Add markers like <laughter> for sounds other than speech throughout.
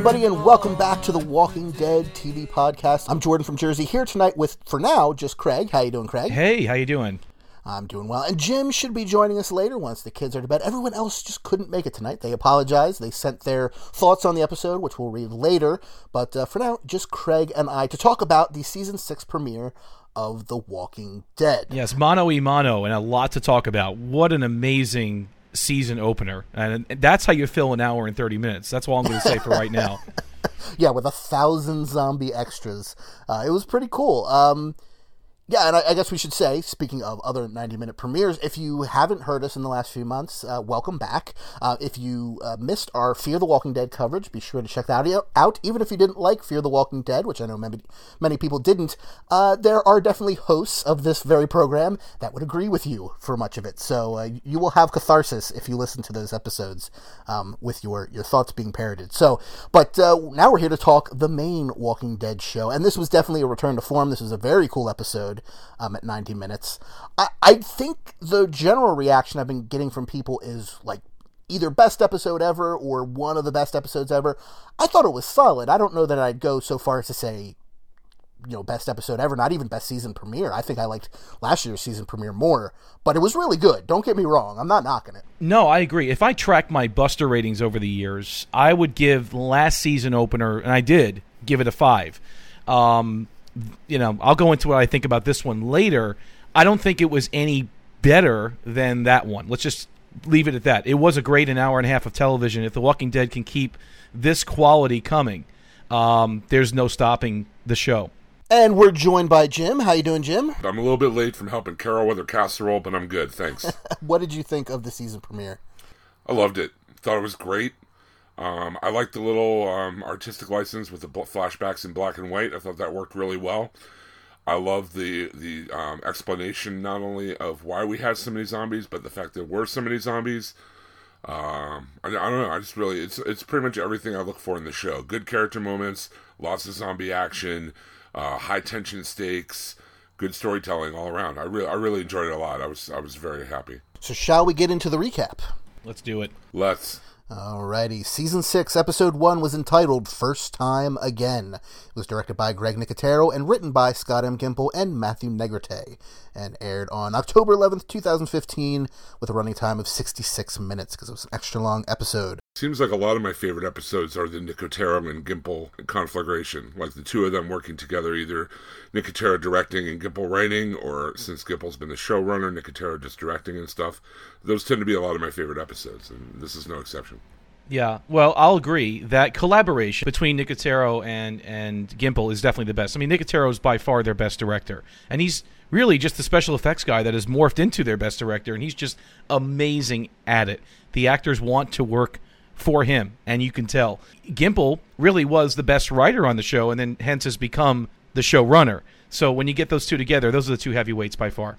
Everybody, and welcome back to the Walking Dead TV podcast. I'm Jordan from Jersey, here tonight with, for now, just Craig. How you doing, Craig? Hey, how you doing? I'm doing well. And Jim should be joining us later once the kids are to bed. Everyone else just couldn't make it tonight. They apologize. They sent their thoughts on the episode, which we'll read later. But uh, for now, just Craig and I to talk about the season six premiere of The Walking Dead. Yes, mano y mano, and a lot to talk about. What an amazing season opener, and that's how you fill an hour and thirty minutes. That's all I'm going to say for right now. <laughs> yeah, with a thousand zombie extras. Uh, it was pretty cool. Um, yeah, and I, I, guess we should say, speaking of other 90 minute premieres, if you haven't heard us in the last few months, uh, welcome back. Uh, if you uh, missed our Fear the Walking Dead coverage, be sure to check that out. Even if you didn't like Fear the Walking Dead, which I know many, many people didn't, uh, there are definitely hosts of this very program that would agree with you for much of it. So uh, you will have catharsis if you listen to those episodes um, with your, your thoughts being parroted. So, but uh, now we're here to talk the main Walking Dead show, and this was definitely a return to form. This was a very cool episode um, at 90 minutes. I, I think the general reaction I've been getting from people is like either best episode ever or one of the best episodes ever. I thought it was solid. I don't know that I'd go so far as to say, you know, best episode ever, not even best season premiere. I think I liked last year's season premiere more, but it was really good. Don't get me wrong. I'm not knocking it. No, I agree. If I track my Buster ratings over the years, I would give last season opener, and I did give it a five. Um, you know, I'll go into what I think about this one later. I don't think it was any better than that one. Let's just leave it at that. It was a great an hour and a half of television. If The Walking Dead can keep this quality coming, um, there's no stopping the show. And we're joined by Jim. How you doing, Jim? I'm a little bit late from helping Carol with her casserole, but I'm good, thanks. <laughs> what did you think of the season premiere? I loved it. Thought it was great. Um, I liked the little um, artistic license with the flashbacks in black and white. I thought that worked really well. I love the the um, explanation not only of why we had so many zombies, but the fact there were so many zombies. Um, I, I, don't know. I just really it's it's pretty much everything I look for in the show. Good character moments, lots of zombie action, uh, high tension stakes, good storytelling all around. I really I really enjoyed it a lot. I was I was very happy. So shall we get into the recap? Let's do it. Let's. Alrighty. Season 6, Episode 1 was entitled First Time Again. It was directed by Greg Nicotero and written by Scott M. Gimple and Matthew Negrete, and aired on October 11th, 2015, with a running time of 66 minutes because it was an extra long episode. Seems like a lot of my favorite episodes are the Nicotero and Gimple conflagration, like the two of them working together, either Nicotero directing and Gimple writing, or since Gimple's been the showrunner, Nicotero just directing and stuff. Those tend to be a lot of my favorite episodes, and this is no exception. Yeah, well, I'll agree that collaboration between Nicotero and and Gimple is definitely the best. I mean, Nicotero is by far their best director, and he's really just the special effects guy that has morphed into their best director, and he's just amazing at it. The actors want to work for him, and you can tell. Gimple really was the best writer on the show, and then hence has become the showrunner. So when you get those two together, those are the two heavyweights by far.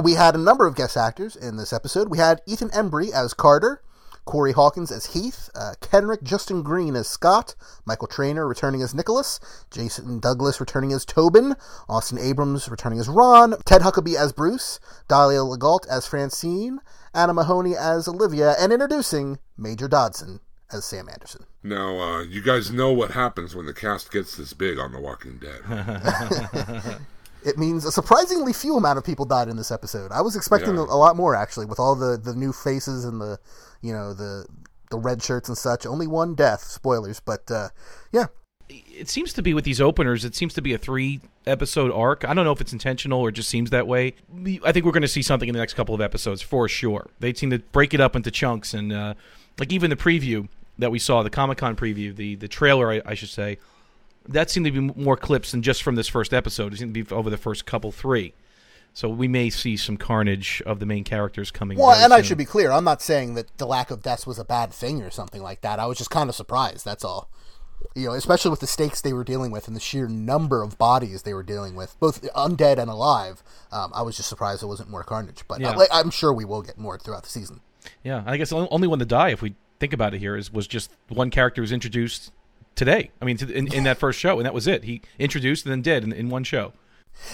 We had a number of guest actors in this episode. We had Ethan Embry as Carter, Corey Hawkins as Heath, uh, Kenrick Justin Green as Scott, Michael Traynor returning as Nicholas, Jason Douglas returning as Tobin, Austin Abrams returning as Ron, Ted Huckabee as Bruce, Dahlia Legault as Francine, Anna Mahoney as Olivia, and introducing Major Dodson as Sam Anderson. Now, uh, you guys know what happens when the cast gets this big on The Walking Dead. <laughs> <laughs> it means a surprisingly few amount of people died in this episode. I was expecting yeah. a lot more actually, with all the, the new faces and the you know the the red shirts and such. Only one death. Spoilers, but uh, yeah. It seems to be with these openers. It seems to be a three episode arc. I don't know if it's intentional or just seems that way. I think we're going to see something in the next couple of episodes for sure. They seem to break it up into chunks, and uh, like even the preview that we saw, the Comic Con preview, the the trailer, I, I should say, that seemed to be more clips than just from this first episode. It seemed to be over the first couple three. So we may see some carnage of the main characters coming. Well, and I should be clear. I'm not saying that the lack of deaths was a bad thing or something like that. I was just kind of surprised. That's all. You know, especially with the stakes they were dealing with and the sheer number of bodies they were dealing with, both undead and alive. Um, I was just surprised there wasn't more carnage. But Yeah. uh, I'm sure we will get more throughout the season. Yeah, I guess the only one to die, if we think about it here, is was just one character was introduced today. I mean, to, in, in that first show, and that was it. He introduced and then did in, in one show.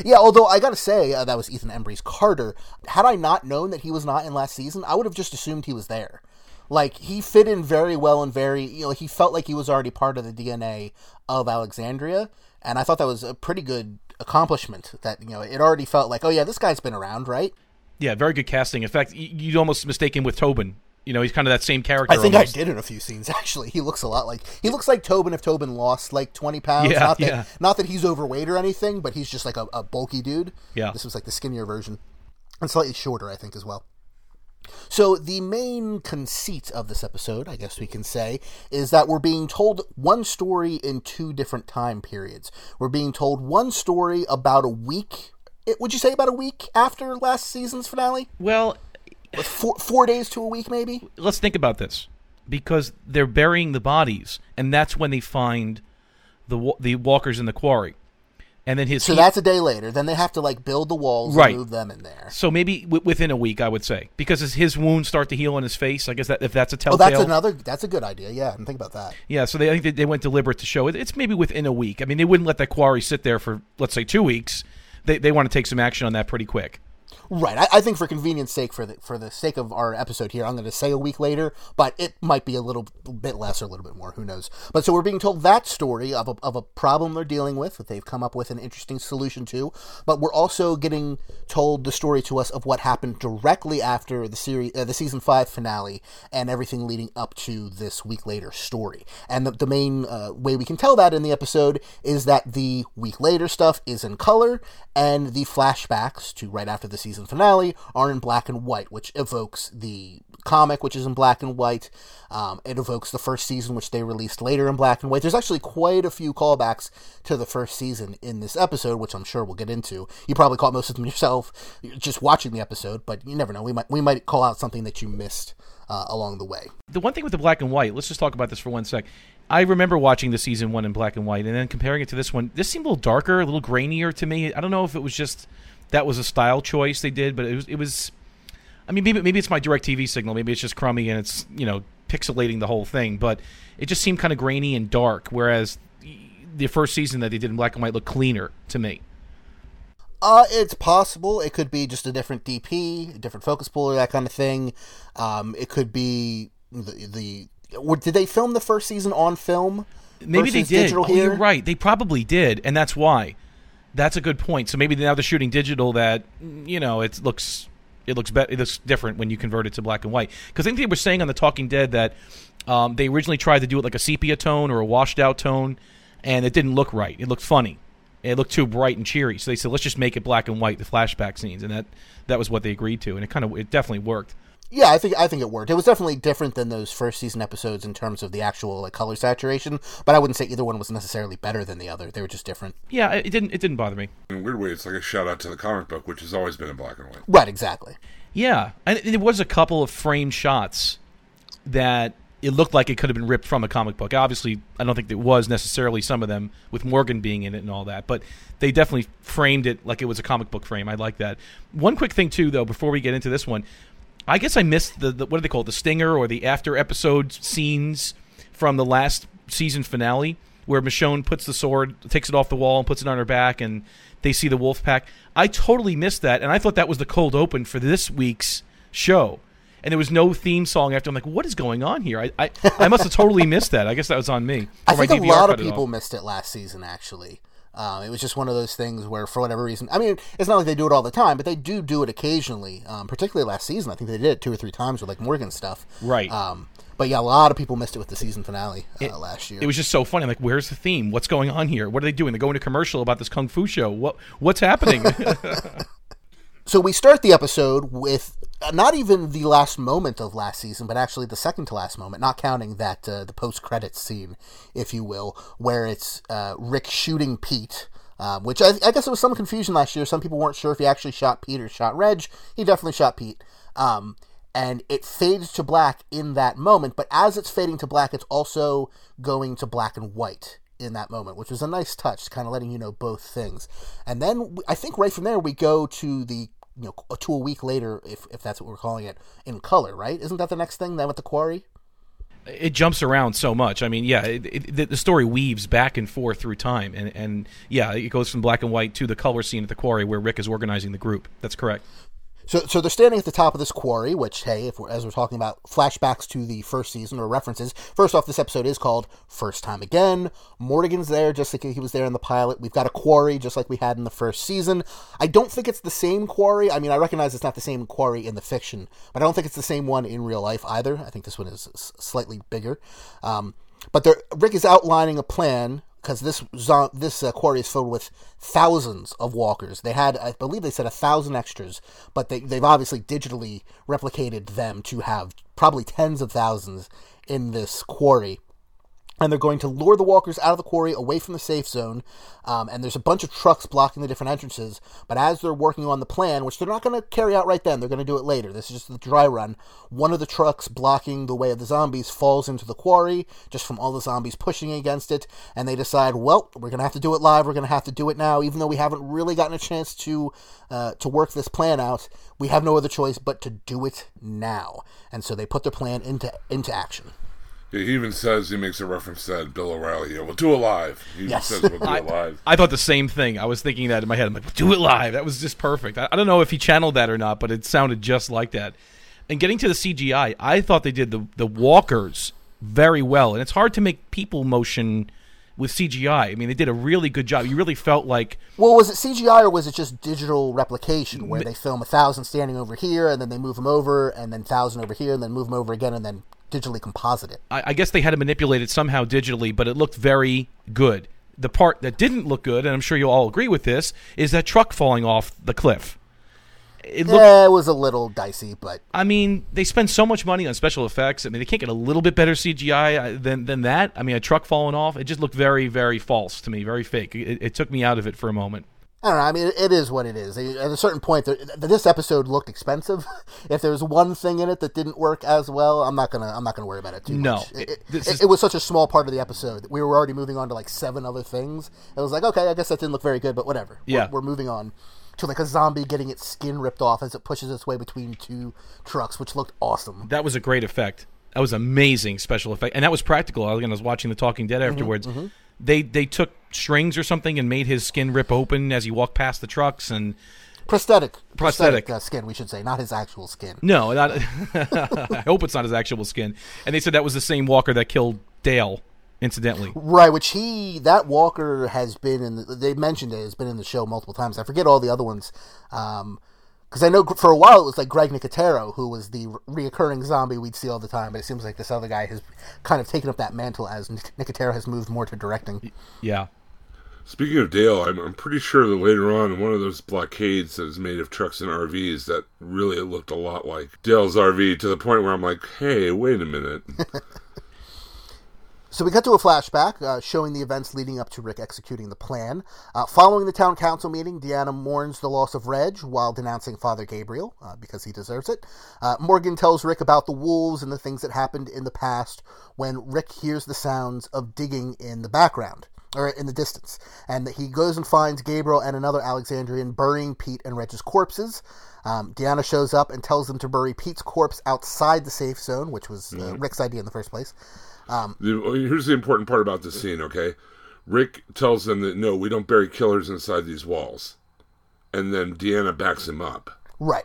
Yeah, although I gotta say uh, that was Ethan Embry's Carter. Had I not known that he was not in last season, I would have just assumed he was there. Like he fit in very well and very, you know, he felt like he was already part of the DNA of Alexandria, and I thought that was a pretty good accomplishment. That you know, it already felt like, oh yeah, this guy's been around, right? Yeah, very good casting. In fact, you'd almost mistake him with Tobin. You know, he's kind of that same character. I think almost. I did in a few scenes. <laughs> Actually, he looks a lot like he looks like Tobin if Tobin lost like twenty pounds. Yeah, not that yeah. not that he's overweight or anything, but he's just like a, a bulky dude. Yeah. this was like the skinnier version, and slightly shorter, I think, as well. So the main conceit of this episode, I guess we can say, is that we're being told one story in two different time periods. We're being told one story about a week. Eh, would you say about a week after last season's finale? Well, Four, four days to a week, maybe. let's think about this because they're burying the bodies, and that's when they find the the walkers in the quarry, and then his So that's a day later. Then they have to like build the walls Right. and move them in there. so maybe w- within a week, I would say, because his, his wounds start to heal on his face. I guess that if that's a Oh, telltale. that's another. That's a good idea. Yeah, and think about that. Yeah, so they I think they, they went deliberate to show it. It's maybe within a week. I mean, they wouldn't let that quarry sit there for let's say two weeks. They they want to take some action on that pretty quick. Right. I, I think for convenience sake, for the for the sake of our episode here, I'm going to say a week later, but it might be a little bit less or a little bit more. Who knows? But so we're being told that story of a, of a problem they're dealing with that they've come up with an interesting solution to. But we're also getting told the story to us of what happened directly after the series, uh, the season five finale, and everything leading up to this week later story. And the, the main uh, way we can tell that in the episode is that the week later stuff is in color, and the flashbacks to right after the season finale are in black and white, which evokes the comic, which is in black and white. Um, it evokes the first season, which they released later in black and white. There's actually quite a few callbacks to the first season in this episode, which I'm sure we'll get into. You probably caught most of them <laughs> yourself, just watching the episode, but you never know. We might we might call out something that you missed uh, along the way. The one thing with the black and white, let's just talk about this for one sec. I remember watching the season one in black and white, and then comparing it to this one. This seemed a little darker, a little grainier to me. I don't know if it was just that was a style choice they did, but it was. It was. I mean, maybe maybe it's my DirecTV signal. Maybe it's just crummy and it's you know pixelating the whole thing. But it just seemed kind of grainy and dark. Whereas the first season that they did in black and white looked cleaner to me. Uh, it's possible. It could be just a different DP, a different focus puller, that kind of thing. Um, it could be the the. Did they film the first season on film? Maybe they did. Digital oh, here? you're right. They probably did, and that's why. That's a good point. So maybe now they're shooting digital. That you know, it looks it looks better. It looks different when you convert it to black and white. Because I think they were saying on the Talking Dead that um, they originally tried to do it like a sepia tone or a washed out tone, and it didn't look right. It looked funny. It looked too bright and cheery. So they said, let's just make it black and white, the flashback scenes, and that that was what they agreed to, and it kind of it definitely worked. Yeah, I think I think it worked. It was definitely different than those first season episodes in terms of the actual like color saturation, but I wouldn't say either one was necessarily better than the other. They were just different. Yeah, it it didn't it didn't bother me. In a weird way, it's like a shout out to the comic book, which has always been in black and white. Right, exactly. Yeah, and there was a couple of framed shots that it looked like it could have been ripped from a comic book. Obviously, I don't think it was necessarily some of them with Morgan being in it and all that, but they definitely framed it like it was a comic book frame. I like that. One quick thing too, though, before we get into this one, I guess I missed the, the what do they call it, the stinger or the after episode scenes from the last season finale where Michonne puts the sword, takes it off the wall, and puts it on her back, and they see the wolf pack. I totally missed that, and I thought that was the cold open for this week's show. And there was no theme song after. I'm like, what is going on here? I I, I must have totally <laughs> missed that. I guess that was on me. I think a lot of people missed it last season. Actually, um, it was just one of those things where, for whatever reason, I mean, it's not like they do it all the time, but they do do it occasionally. Um, particularly last season, I think they did it two or three times with like Morgan stuff. Right. Um, But yeah, a lot of people missed it with the season finale uh, last year. It was just so funny. Like, where's the theme? What's going on here? What are they doing? They're going to commercial about this kung fu show. What what's happening? <laughs> <laughs> So we start the episode with not even the last moment of last season, but actually the second to last moment, not counting that uh, the post credits scene, if you will, where it's uh, Rick shooting Pete. Um, which I, I guess there was some confusion last year. Some people weren't sure if he actually shot Pete or shot Reg. He definitely shot Pete. Um, and it fades to black in that moment. But as it's fading to black, it's also going to black and white in that moment, which was a nice touch, kind of letting you know both things. And then I think right from there we go to the you know to a week later, if if that's what we're calling it, in color, right? Isn't that the next thing? Then with the quarry. it jumps around so much. I mean, yeah, it, it, the- the story weaves back and forth through time, and and yeah, it goes from black and white to the color scene at the quarry where Rick is organizing the group. That's correct. So, so they're standing at the top of this quarry, which, hey, if we're, as we're talking about flashbacks to the first season or references, first off, this episode is called First Time Again. Morgan's there, just like he was there in the pilot. We've got a quarry, just like we had in the first season. I don't think it's the same quarry. I mean, I recognize it's not the same quarry in the fiction, but I don't think it's the same one in real life either. I think this one is slightly bigger. Um, but Rick is outlining a plan because this this uh, quarry is filled with thousands of walkers. They had, I believe, they said a thousand extras, but they they've obviously digitally replicated them to have probably tens of thousands in this quarry. And they're going to lure the walkers out of the quarry away from the safe zone. Um, and there's a bunch of trucks blocking the different entrances. But as they're working on the plan, which they're not going to carry out right then, they're going to do it later. This is just the dry run. One of the trucks blocking the way of the zombies falls into the quarry, just from all the zombies pushing against it. And they decide, well, we're going to have to do it live. We're going to have to do it now, even though we haven't really gotten a chance to uh, to work this plan out. We have no other choice but to do it now. And so they put their plan into into action. He even says he makes a reference that Bill O'Reilly. Yeah, we'll do it live. He Yes. says we'll do it live. I thought the same thing. I was thinking that in my head. I'm like, do it live. That was just perfect. I, I don't know if he channeled that or not, but it sounded just like that. And getting to the CGI, I thought they did the the walkers very well, and it's hard to make people motion with CGI. I mean, they did a really good job. You really felt like Well, was it CGI or was it just digital replication where they film a thousand standing over here and then they move them over and then thousand over here and then move them over again and then digitally composite it? I, I guess they had to manipulate it somehow digitally, but it looked very good. The part that didn't look good, and I'm sure you'll all agree with this, is that truck falling off the cliff. It looked Yeah, it was a little dicey, but I mean, they spend so much money on special effects. I mean, they can't get a little bit better CGI uh, than than that. I mean, a truck falling off, it just looked very, very false to me, very fake. It, it took me out of it for a moment. I don't know. I mean, it, is what it is. At a certain point, this episode looked expensive. <laughs> if there was one thing in it that didn't work as well, I'm not gonna I'm not gonna worry about it too No, much. It, it- it, is- it was such a small part of the episode that we were already moving on to like seven other things. It was like, okay, I guess that didn't look very good, but whatever. We're- Yeah. we're, moving on to like a zombie getting its skin ripped off as it pushes its way between two trucks, which looked awesome. That was a great effect. That was amazing special effect, and that was practical. Again, I was watching The Talking Mm-hmm, Dead afterwards. They they took strings or something and made his skin rip open as he walked past the trucks, and Prosthetic, Prosthetic. uh, skin, we should say, not his actual skin. no, not. <laughs> I hope it's not his actual skin. And they said that was the same walker that killed Dale, incidentally. Right, which he that Walker has been in. The, they mentioned it has been in the show multiple times. I forget all the other ones, because I know for a while it was like Greg Nicotero who was the re- reoccurring zombie we'd see all the time. But it seems like this other guy has kind of taken up that mantle as Nic- Nicotero has moved more to directing. Yeah. Speaking of Dale, I'm, I'm pretty sure that later on in one of those blockades that is made of trucks and RVs that really looked a lot like Dale's RV to the point where I'm like, hey, wait a minute. <laughs> So we cut to a flashback uh, showing the events leading up to Rick executing the plan. Uh, following the town council meeting, Deanna mourns the loss of Reg while denouncing Father Gabriel uh, because he deserves it. Uh, Morgan tells Rick about the wolves and the things that happened in the past when Rick hears the sounds of digging in the background or in the distance, and that he goes and finds Gabriel and another Alexandrian burying Pete and Reg's corpses. Um, Deanna shows up and tells them to bury Pete's corpse outside the safe zone, which was uh, Rick's idea in the first place. The- Here's the important part about this scene, okay? Rick tells them that no, we don't bury killers inside these walls. And then Deanna backs him up. Right.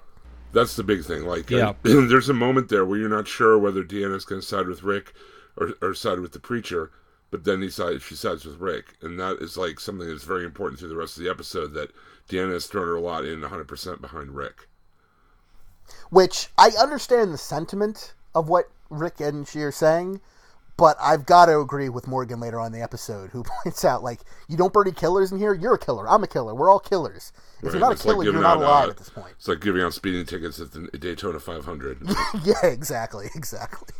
That's the big thing. Like, uh, Yeah. <clears throat> there's a moment there where you're not sure whether Deanna's going to side with Rick or, or side with the preacher, but then he sides, she sides with Rick, and that is like something that's very important through the rest of the episode. That Deanna has thrown her a lot in 100% behind Rick. which I understand the sentiment of what Rick and she are saying, but I've got to agree with Morgan later on in the episode, who <laughs> points out like, you don't burn any killers in here. You're a killer. I'm a killer. We're all killers. If Right, you're not a it's like killer, you're not out, alive uh, at this point. It's like giving out speeding tickets at the Daytona 500. <laughs> yeah, exactly, <laughs> exactly.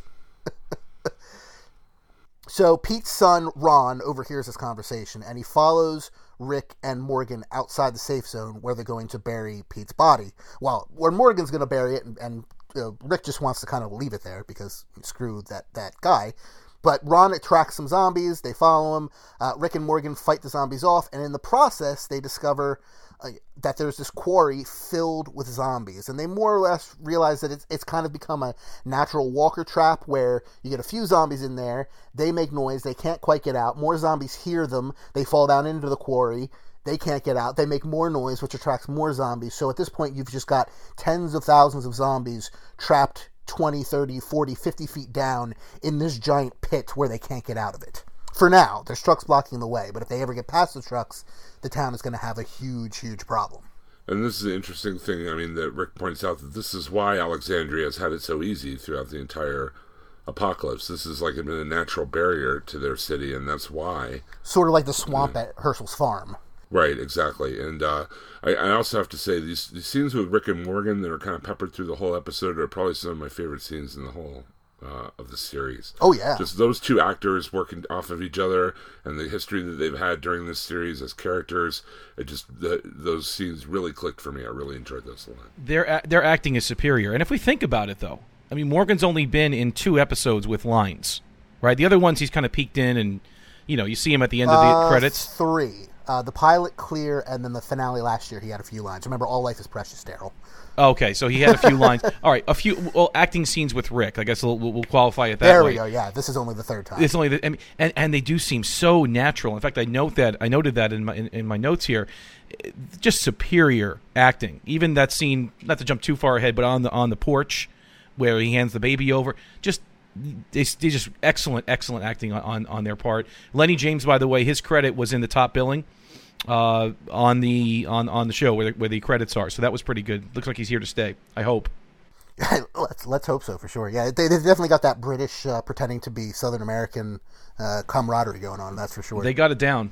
so Pete's son Ron overhears this conversation and he follows Rick and Morgan outside the safe zone where they're going to bury Pete's body. Well, where Morgan's going to bury it, and, and uh, Rick just wants to kind of leave it there because screw that that guy. But Ron attracts some zombies. They follow him. Uh, Rick and Morgan fight the zombies off, and in the process, they discover uh, that there's this quarry filled with zombies, and they more or less realize that it's it's kind of become a natural walker trap where you get a few zombies in there, they make noise, they can't quite get out. More zombies hear them, they fall down into the quarry. They can't get out. They make more noise, which attracts more zombies. So at this point, you've just got tens of thousands of zombies trapped 20, 30, 40, 50 feet down in this giant pit where they can't get out of it. For now, there's trucks blocking the way, but if they ever get past the trucks, the town is going to have a huge, huge problem. And this is an interesting thing. I mean, that Rick points out that this is why Alexandria has had it so easy throughout the entire apocalypse. This is like been a natural barrier to their city, and that's why. Sort of like the swamp at Hershel's farm. Right, exactly. And uh, I, I also have to say these, these scenes with Rick and Morgan that are kind of peppered through the whole episode are probably some of my favorite scenes in the whole uh, of the series. Oh, yeah. Just those two actors working off of each other and the history that they've had during this series as characters. It just the, those scenes really clicked for me. I really enjoyed those a lot. Their a- their acting is superior. And if we think about it, though, I mean, Morgan's only been in two episodes with lines, right? The other ones he's kind of peeked in, and you know, you see him at the end of the Uh, credits. Three. Uh, the pilot, Clear, and then the finale last year, he had a few lines. Remember, All Life is Precious, Daryl. Okay, so he had a few <laughs> lines. All right, a few well, acting scenes with Rick. I guess we'll, we'll qualify it that There way. There we go. Yeah, this is only the third time. It's only the, mean, and and they do seem so natural. In fact, I note that I noted that in my in, in my notes here. Just superior acting. Even that scene, not to jump too far ahead, but on the on the porch where he hands the baby over, just they, they just excellent, excellent acting on, on on their part. Lennie James, by the way, his credit was in the top billing uh, on the on on the show where the, where the credits are. So that was pretty good. Looks like he's here to stay. I hope. <laughs> let's let's hope so for sure. Yeah, they, they've definitely got that British uh, pretending to be Southern American uh, camaraderie going on. That's for sure. They got it down.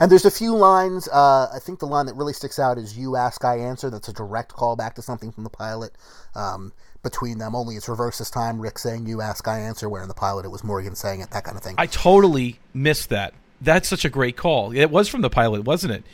and there's a few lines. Uh, I think the line that really sticks out is "You ask, I answer." That's a direct callback to something from the pilot. Um, between them, only it's reversed this time. Rick saying "You ask, I answer," where in the pilot it was Morgan saying it. That kind of thing. I totally missed that. That's such a great call. It was from the pilot, wasn't it?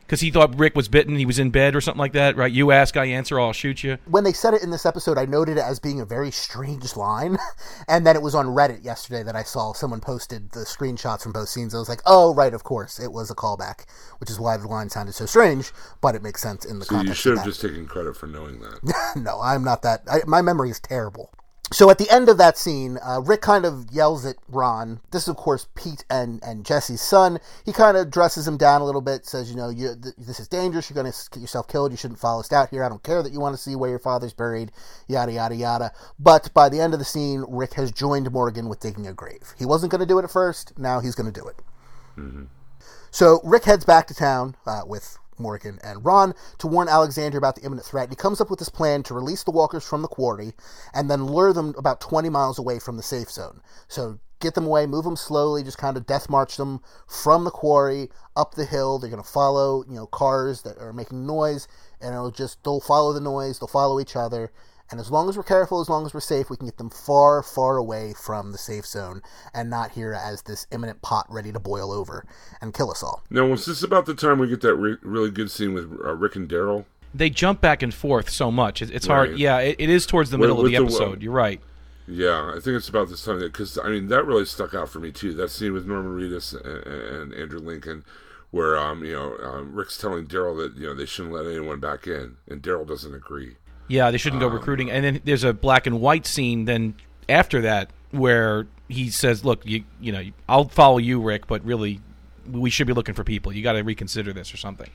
Because he thought Rick was bitten. He was in bed or something like that, right? You ask, I answer. I'll shoot you. when they said it in this episode, I noted it as being a very strange line. <laughs> and then it was on Reddit yesterday that I saw someone posted the screenshots from both scenes. I was like, oh, right, of course. It was a callback, which is why the line sounded so strange, but it makes sense in the So you should have just taken credit for knowing that. <laughs> no, I'm not that. I, my memory is terrible. So at the end of that scene, uh, Rick kind of yells at Ron. This is, of course, Pete and, and Jesse's son. He kind of dresses him down a little bit, says, you know, you, th- this is dangerous. You're going to get yourself killed. You shouldn't follow us out here. I don't care that you want to see where your father's buried, yada, yada, yada. But by the end of the scene, Rick has joined Morgan with digging a grave. He wasn't going to do it at first. Now he's going to do it. So Rick heads back to town uh, with Morgan and Ron to warn Alexander about the imminent threat. He comes up with this plan to release the walkers from the quarry and then lure them about 20 miles away from the safe zone. So get them away, move them slowly, just kind of death march them from the quarry up the hill. They're going to follow, you know, cars that are making noise, and it'll just they'll follow the noise, they'll follow each other. And as long as we're careful, as long as we're safe, we can get them far, far away from the safe zone and not here as this imminent pot ready to boil over and kill us all. Now, was this about the time we get that re- really good scene with uh, Rick and Daryl? They jump back and forth so much. It, it's hard. Yeah, it, it is towards the middle With- of the with the- episode. You're right. Yeah, I think it's about this time because I mean that really stuck out for me too. That scene with Norman Reedus and, and Andrew Lincoln, where um you know um, Rick's telling Daryl that you know they shouldn't let anyone back in, and Daryl doesn't agree. Yeah, they shouldn't go recruiting. And then there's a black and white scene. Then after that, where he says, "Look, you you know, I'll follow you, Rick, but really, we should be looking for people. You got to reconsider this or something."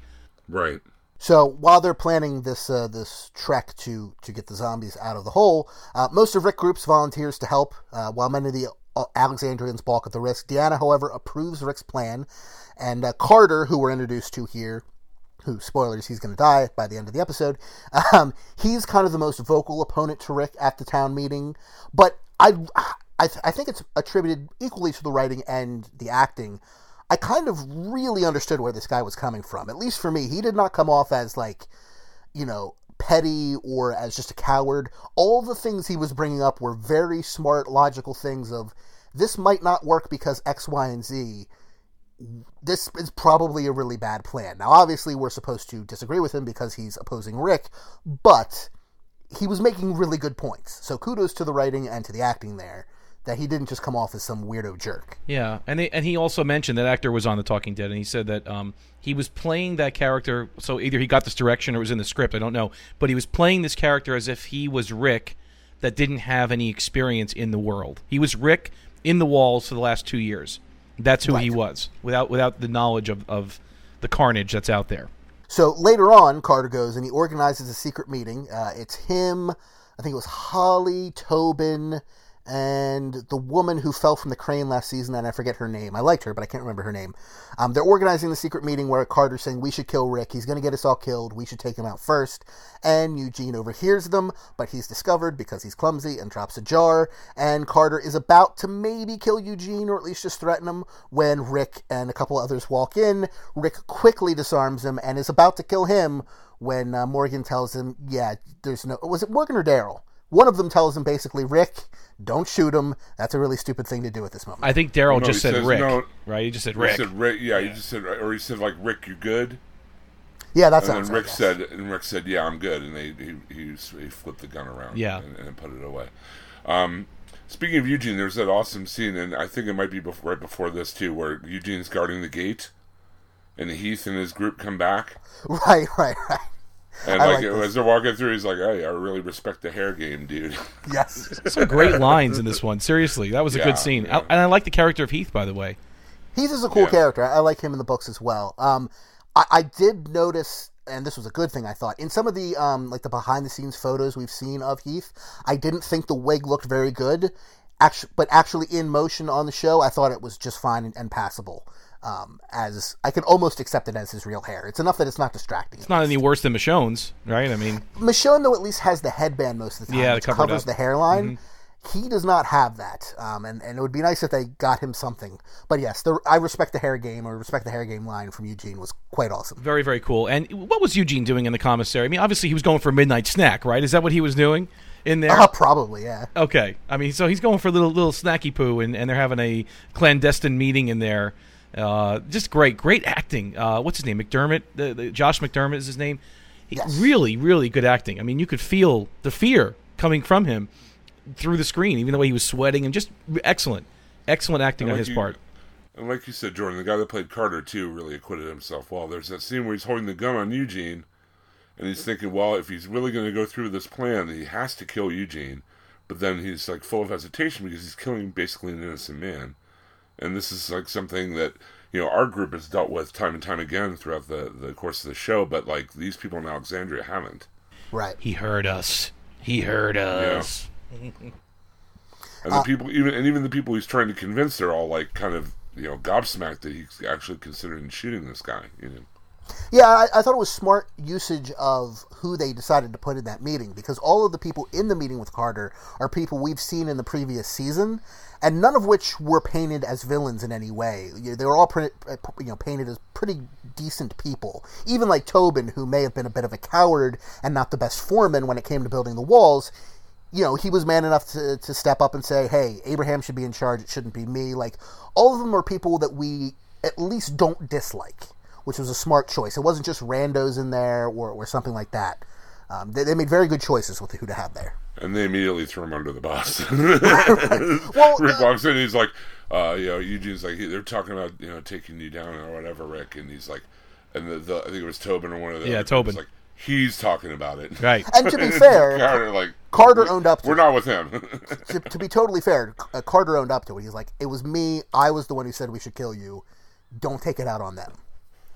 Right. So while they're planning this uh, this trek to to get the zombies out of the hole, uh, most of Rick Group's volunteers to help, uh, while many of the uh, Alexandrians balk at the risk. Deanna, however, approves Rick's plan, and uh, Carter, who we're introduced to here, who spoilers he's going to die by the end of the episode. Um, he's kind of the most vocal opponent to Rick at the town meeting, but I I, th- I think it's attributed equally to the writing and the acting. I kind of really understood where this guy was coming from. At least for me, he did not come off as like, you know, petty or as just a coward. All the things he was bringing up were very smart, logical things of this might not work because X, Y, and Z. This is probably a really bad plan. Now, obviously, we're supposed to disagree with him because he's opposing Rick, but he was making really good points. So kudos to the writing and to the acting there that he didn't just come off as some weirdo jerk. Yeah, and they, and he also mentioned that actor was on The Talking Dead, and he said that um, he was playing that character. So either he got this direction or it was in the script. I don't know, but he was playing this character as if he was Rick, that didn't have any experience in the world. He was Rick in the walls for the last two years. That's who he was, without without the knowledge of, of the carnage that's out there. So later on, Carter goes and he organizes a secret meeting. Uh, it's him, I think it was Holly, Tobin, and the woman who fell from the crane last season, and I forget her name. I liked her, but I can't remember her name. Um, they're organizing the secret meeting where Carter's saying, We should kill Rick. He's going to get us all killed. We should take him out first. And Eugene overhears them, but he's discovered because he's clumsy and drops a jar. And Carter is about to maybe kill Eugene, or at least just threaten him, when Rick and a couple others walk in. Rick quickly disarms him and is about to kill him when uh, Morgan tells him, Yeah, there's no. Was it Morgan or Daryl? One of them tells him basically, Rick, don't shoot him. That's a really stupid thing to do at this moment. I think Daryl no, just said says Rick, no. right? He just said He Rick. said Rick. Yeah, he just said, or he said like Rick, you good? yeah, that's. And sounds then right, Rick yes. said, and Rick said, yeah, I'm good. And they he he, he flipped the gun around. Yeah. and, and put it away. Um, speaking of Eugene, there's that awesome scene, and I think it might be before, right before this too, where Eugene's guarding the gate, and Heath and his group come back. <laughs> Right, right, right. And I like, like this. as they're walking through, he's like, "Hey, I really respect the hair game, dude." <laughs> Yes. Some great lines in this one. Seriously, that was a Yeah, good scene. yeah. I, and I like the character of Heath, by the way. Heath is a cool Yeah. character. I like him in the books as well. Um, I, I did notice, and this was a good thing. I thought in some of the um, like the behind the scenes photos we've seen of Heath, I didn't think the wig looked very good. Actually, but actually in motion on the show, I thought it was just fine and, and passable. Um, as I can almost accept it as his real hair. It's enough that it's not distracting. It's not any worse than Michonne's, right? I mean, Michonne, though, at least has the headband most of the time, Yeah, it covers up. the hairline. He does not have that, um, and and it would be nice if they got him something. But yes, the, I respect the hair game or respect the hair game line from Eugene was quite awesome. very, very cool. And what was Eugene doing in the commissary? I mean, obviously he was going for a midnight snack, right? Is that what he was doing in there? Uh, probably, yeah. Okay. I mean, so he's going for a little little snacky poo, and, and they're having a clandestine meeting in there. Uh, just great, great acting. Uh, what's his name? McDermott. The, the, Josh McDermott is his name. He- Yes. Really, really good acting. I mean, you could feel the fear coming from him through the screen, even the way he was sweating, and just excellent, excellent acting And on his you- part. And like you said, Jordan, the guy that played Carter too really acquitted himself well. There's that scene where he's holding the gun on Eugene, and he's thinking, well, if he's really going to go through with this plan, he has to kill Eugene. But then he's like full of hesitation because he's killing basically an innocent man. And this is like something that you know our group has dealt with time and time again throughout the the course of the show. But like these people in Alexandria haven't. Right. He heard us. He heard us. And the uh, people, even and even the people he's trying to convince, they're all like kind of you know gobsmacked that he's actually considering shooting this guy. You know. Yeah, I, I thought it was smart usage of who they decided to put in that meeting because all of the people in the meeting with Carter are people we've seen in the previous season, and none of which were painted as villains in any way. They were all pre- uh, you know painted as pretty decent people. Even like Tobin, who may have been a bit of a coward and not the best foreman when it came to building the walls. You know, he was man enough to, to step up and say, "Hey, Abraham should be in charge. It shouldn't be me." Like all of them are people that we at least don't dislike which was a smart choice. It wasn't just randos in there or, or something like that. Um, they, they made very good choices with who to have there. And they immediately threw him under the bus. <laughs> Well, Rick uh, walks in, he's like, uh, you know, Eugene's like, they're talking about, you know, taking you down or whatever, Rick. And he's like, and the, the I think it was Tobin or one of the Yeah, Tobin. like, he's talking about it. Right. And to be <laughs> fair, Carter, like, Carter owned up to We're it. not with him. <laughs> to, to be totally fair, uh, Carter owned up to it. He's like, it was me. I was the one who said we should kill you. Don't take it out on them.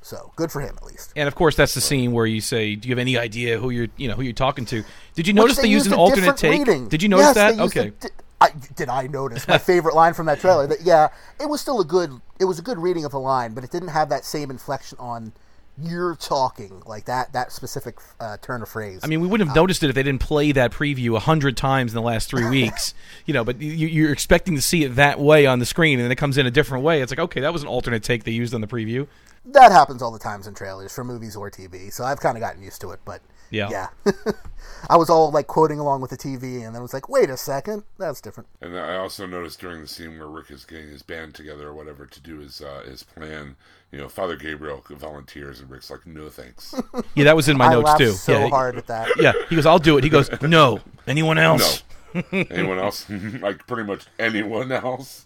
So good for him, at least. And of course, that's the scene where you say, "Do you have any idea who you're, you know, who you're talking to?" Did you notice Which they, used an alternate take? reading. Did you notice Yes, that? Okay. di- I, did I notice my favorite line from that trailer? That yeah, it was still a good. It was a good reading of the line, but it didn't have that same inflection on you're talking like that that specific uh, turn of phrase. I mean, we wouldn't have noticed it if they didn't play that preview a hundred times in the last three <laughs> weeks, you know. But you, you're expecting to see it that way on the screen, and then it comes in a different way. It's like, okay, that was an alternate take they used on the preview. that happens all the times in trailers for movies or TV, so I've kind of gotten used to it. But Yeah. yeah, <laughs> I was all like quoting along with the TV, and then it was like, wait a second, that's different. And I also noticed during the scene where Rick is getting his band together or whatever to do his uh, his plan, you know, Father Gabriel volunteers, and Rick's like, "No thanks." <laughs> Yeah, that was in my I notes laughed too. so yeah, hard at that. yeah. He goes, "I'll do it." He goes, "No, anyone else?" no. <laughs> Anyone else? <laughs> like pretty much anyone else?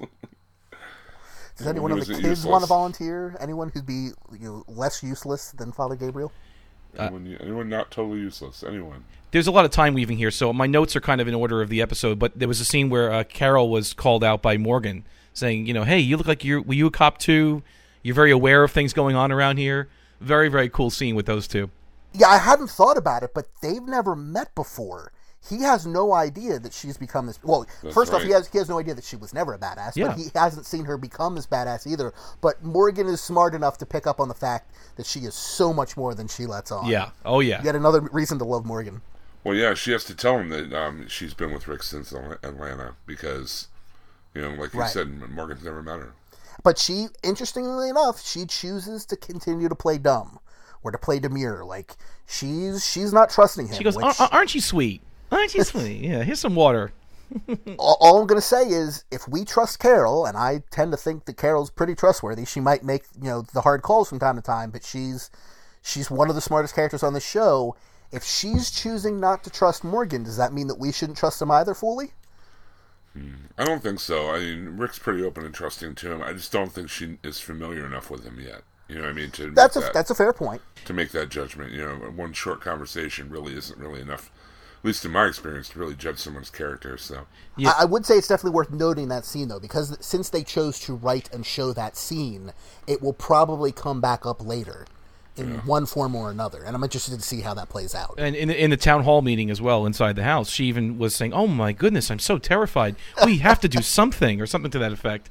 Does anyone of the kids useless. want to volunteer? Anyone who'd be you know less useless than Father Gabriel? anyone, anyone not totally useless? Anyone? There's a lot of time weaving here, so my notes are kind of in order of the episode. But there was a scene where uh, Carol was called out by Morgan, saying, "You know, hey, you look like you're were you a cop too? You're very aware of things going on around here." Very, very cool scene with those two. Yeah, I hadn't thought about it, but they've never met before. He has no idea that she's become this. Well, That's first off, he has he has no idea that she was never a badass, Yeah. but he hasn't seen her become this badass either. But Morgan is smart enough to pick up on the fact that she is so much more than she lets on. Yeah. Oh yeah. Yet another reason to love Morgan. Well, yeah, she has to tell him that um, she's been with Rick since Atlanta because, you know, like you Right. said, Morgan's never met her. But she, interestingly enough, she chooses to continue to play dumb or to play demure. Like she's she's not trusting him. She goes, which- "Ar- ar- "Aren't you sweet? Aren't you sweet? <laughs> Yeah. Here's some water." <laughs> all, all I'm going to say is if we trust Carol, and I tend to think that Carol's pretty trustworthy, she might make you know the hard calls from time to time, but she's she's one of the smartest characters on the show. If she's choosing not to trust Morgan, does that mean that we shouldn't trust him either fully? I don't think so. I mean, Rick's pretty open and trusting to him. I just don't think she is familiar enough with him yet. You know what I mean? To That's a that, that's a fair point. to make that judgment. You know, one short conversation really isn't really enough, at least in my experience, to really judge someone's character. So, Yeah. I, I would say it's definitely worth noting that scene though, because since they chose to write and show that scene, it will probably come back up later in one form or another, and I'm interested to see how that plays out. And in the, in the town hall meeting as well inside the house, she even was saying, "Oh my goodness, I'm so terrified. We have to do <laughs> something or something to that effect."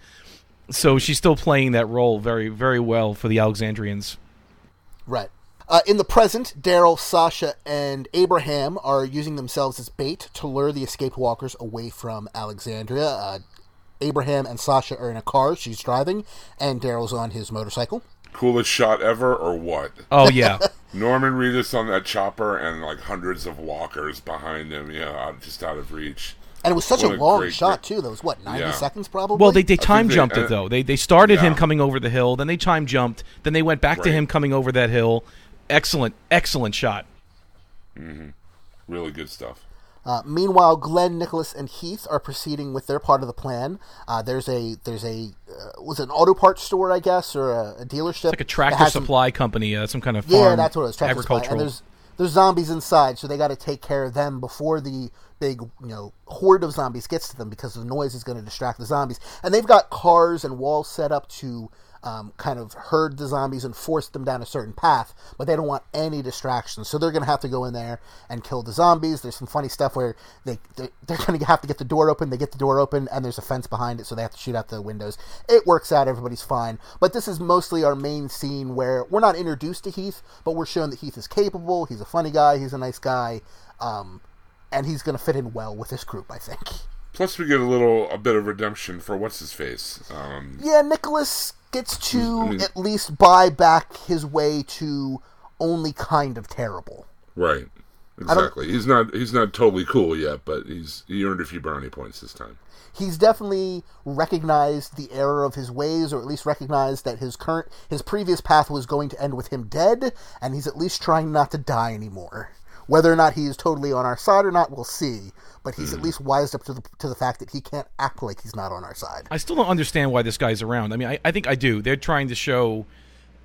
So she's still playing that role very, very well for the Alexandrians. Right. Uh, in the present, Daryl, Sasha, and Abraham are using themselves as bait to lure the escaped walkers away from Alexandria. Uh, Abraham and Sasha are in a car she's driving, and Daryl's on his motorcycle. Coolest shot ever, or what? Oh yeah, <laughs> Norman Reedus on that chopper and like hundreds of walkers behind him, you know, out, just out of reach. And it was such What a a long great- shot, too. That was, what, 90 Yeah. seconds probably? Well, they, they time jumped uh, it though. They they started him coming over the hill, then they time jumped, then they went back to him coming over that hill. Excellent, excellent shot. Really good stuff. Uh, meanwhile, Glenn, Nicholas, and Heath are proceeding with their part of the plan. Uh, there's a there's a uh, was it an auto parts store, I guess, or a, a dealership, Like a tractor has some- supply company, uh, some kind of farm, Yeah, that's what it was. Tractor agricultural. There's there's zombies inside, so they got to take care of them before the big you know horde of zombies gets to them because the noise is going to distract the zombies. And they've got cars and walls set up to um, kind of herd the zombies and force them down a certain path, but they don't want any distractions, so they're going to have to go in there and kill the zombies. There's some funny stuff where they they- they're going to have to get the door open. They get the door open, and there's a fence behind it, so they have to shoot out the windows. It works out. Everybody's fine. But this is mostly our main scene where we're not introduced to Heath, but we're shown that Heath is capable. He's a funny guy. He's a nice guy, um, and he's going to fit in well with this group. I think. Plus, we get a little, a bit of redemption for what's his face. Um, Yeah, Nicholas gets to I mean- at least buy back his way to only kind of terrible. right, exactly. He's not, he's not totally cool yet, but he's he earned a few brownie points this time. he's definitely recognized the error of his ways, or at least recognized that his current, his previous path was going to end with him dead, and he's at least trying not to die anymore. Whether or not he is totally on our side or not, we'll see. But he's at hmm. least wised up to the to the fact that he can't act like he's not on our side. I still don't understand why this guy's around. I mean, I, I think I do. They're trying to show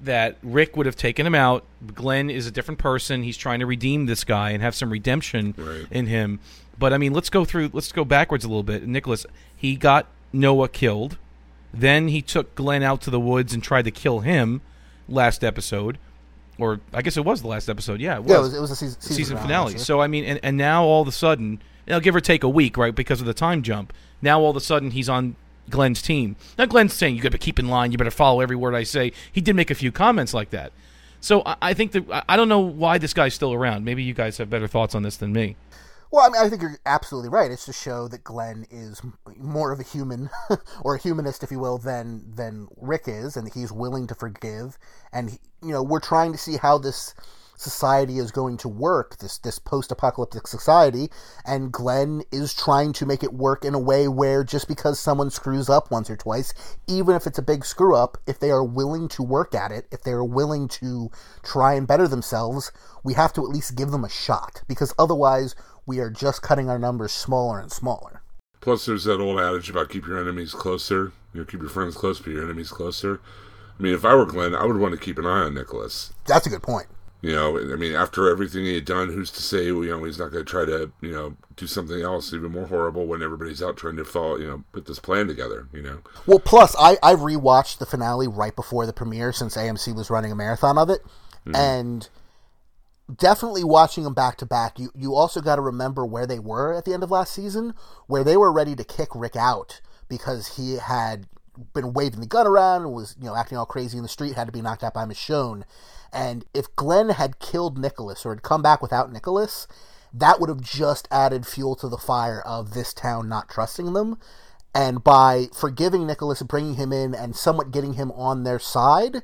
that Rick would have taken him out. Glenn is a different person. He's trying to redeem this guy and have some redemption Right. in him. But I mean, let's go through. Let's go backwards a little bit. Nicholas, he got Noah killed. Then he took Glenn out to the woods and tried to kill him last episode, or I guess it was the last episode. Yeah, it was Yeah, it was, it was a season, season, season finale. finale. So I mean, and, and now all of a sudden, you know, give or take a week, right, because of the time jump. Now all of a sudden he's on Glenn's team. Now Glenn's saying you got to keep in line, you better follow every word I say. He did make a few comments like that. So I, I think that I- I don't know why this guy's still around. Maybe you guys have better thoughts on this than me. Well, I mean, I think you're absolutely right. It's to show that Glenn is more of a human, <laughs> or a humanist, if you will, than than Rick is, and he's willing to forgive. And he, you know, we're trying to see how this society is going to work this this post-apocalyptic society and Glenn is trying to make it work in a way where just because someone screws up once or twice even if it's a big screw up if they are willing to work at it if they are willing to try and better themselves we have to at least give them a shot because otherwise we are just cutting our numbers smaller and smaller Plus, there's that old adage about keep your enemies closer. You know, keep your friends close, but your enemies closer. I mean, if I were Glenn, I would want to keep an eye on Nicholas. that's a good point You know, I mean, after everything he had done, who's to say, you know, he's not going to try to, you know, do something else even more horrible when everybody's out trying to follow, you know, put this plan together, you know? Well, plus I I rewatched the finale right before the premiere since AMC was running a marathon of it, mm. and definitely watching them back to back. You you also got to remember where they were at the end of last season, where they were ready to kick Rick out because he had been waving the gun around and was you know acting all crazy in the street, had to be knocked out by Michonne. And if Glenn had killed Nicholas or had come back without Nicholas, that would have just added fuel to the fire of this town not trusting them. And by forgiving Nicholas and bringing him in and somewhat getting him on their side,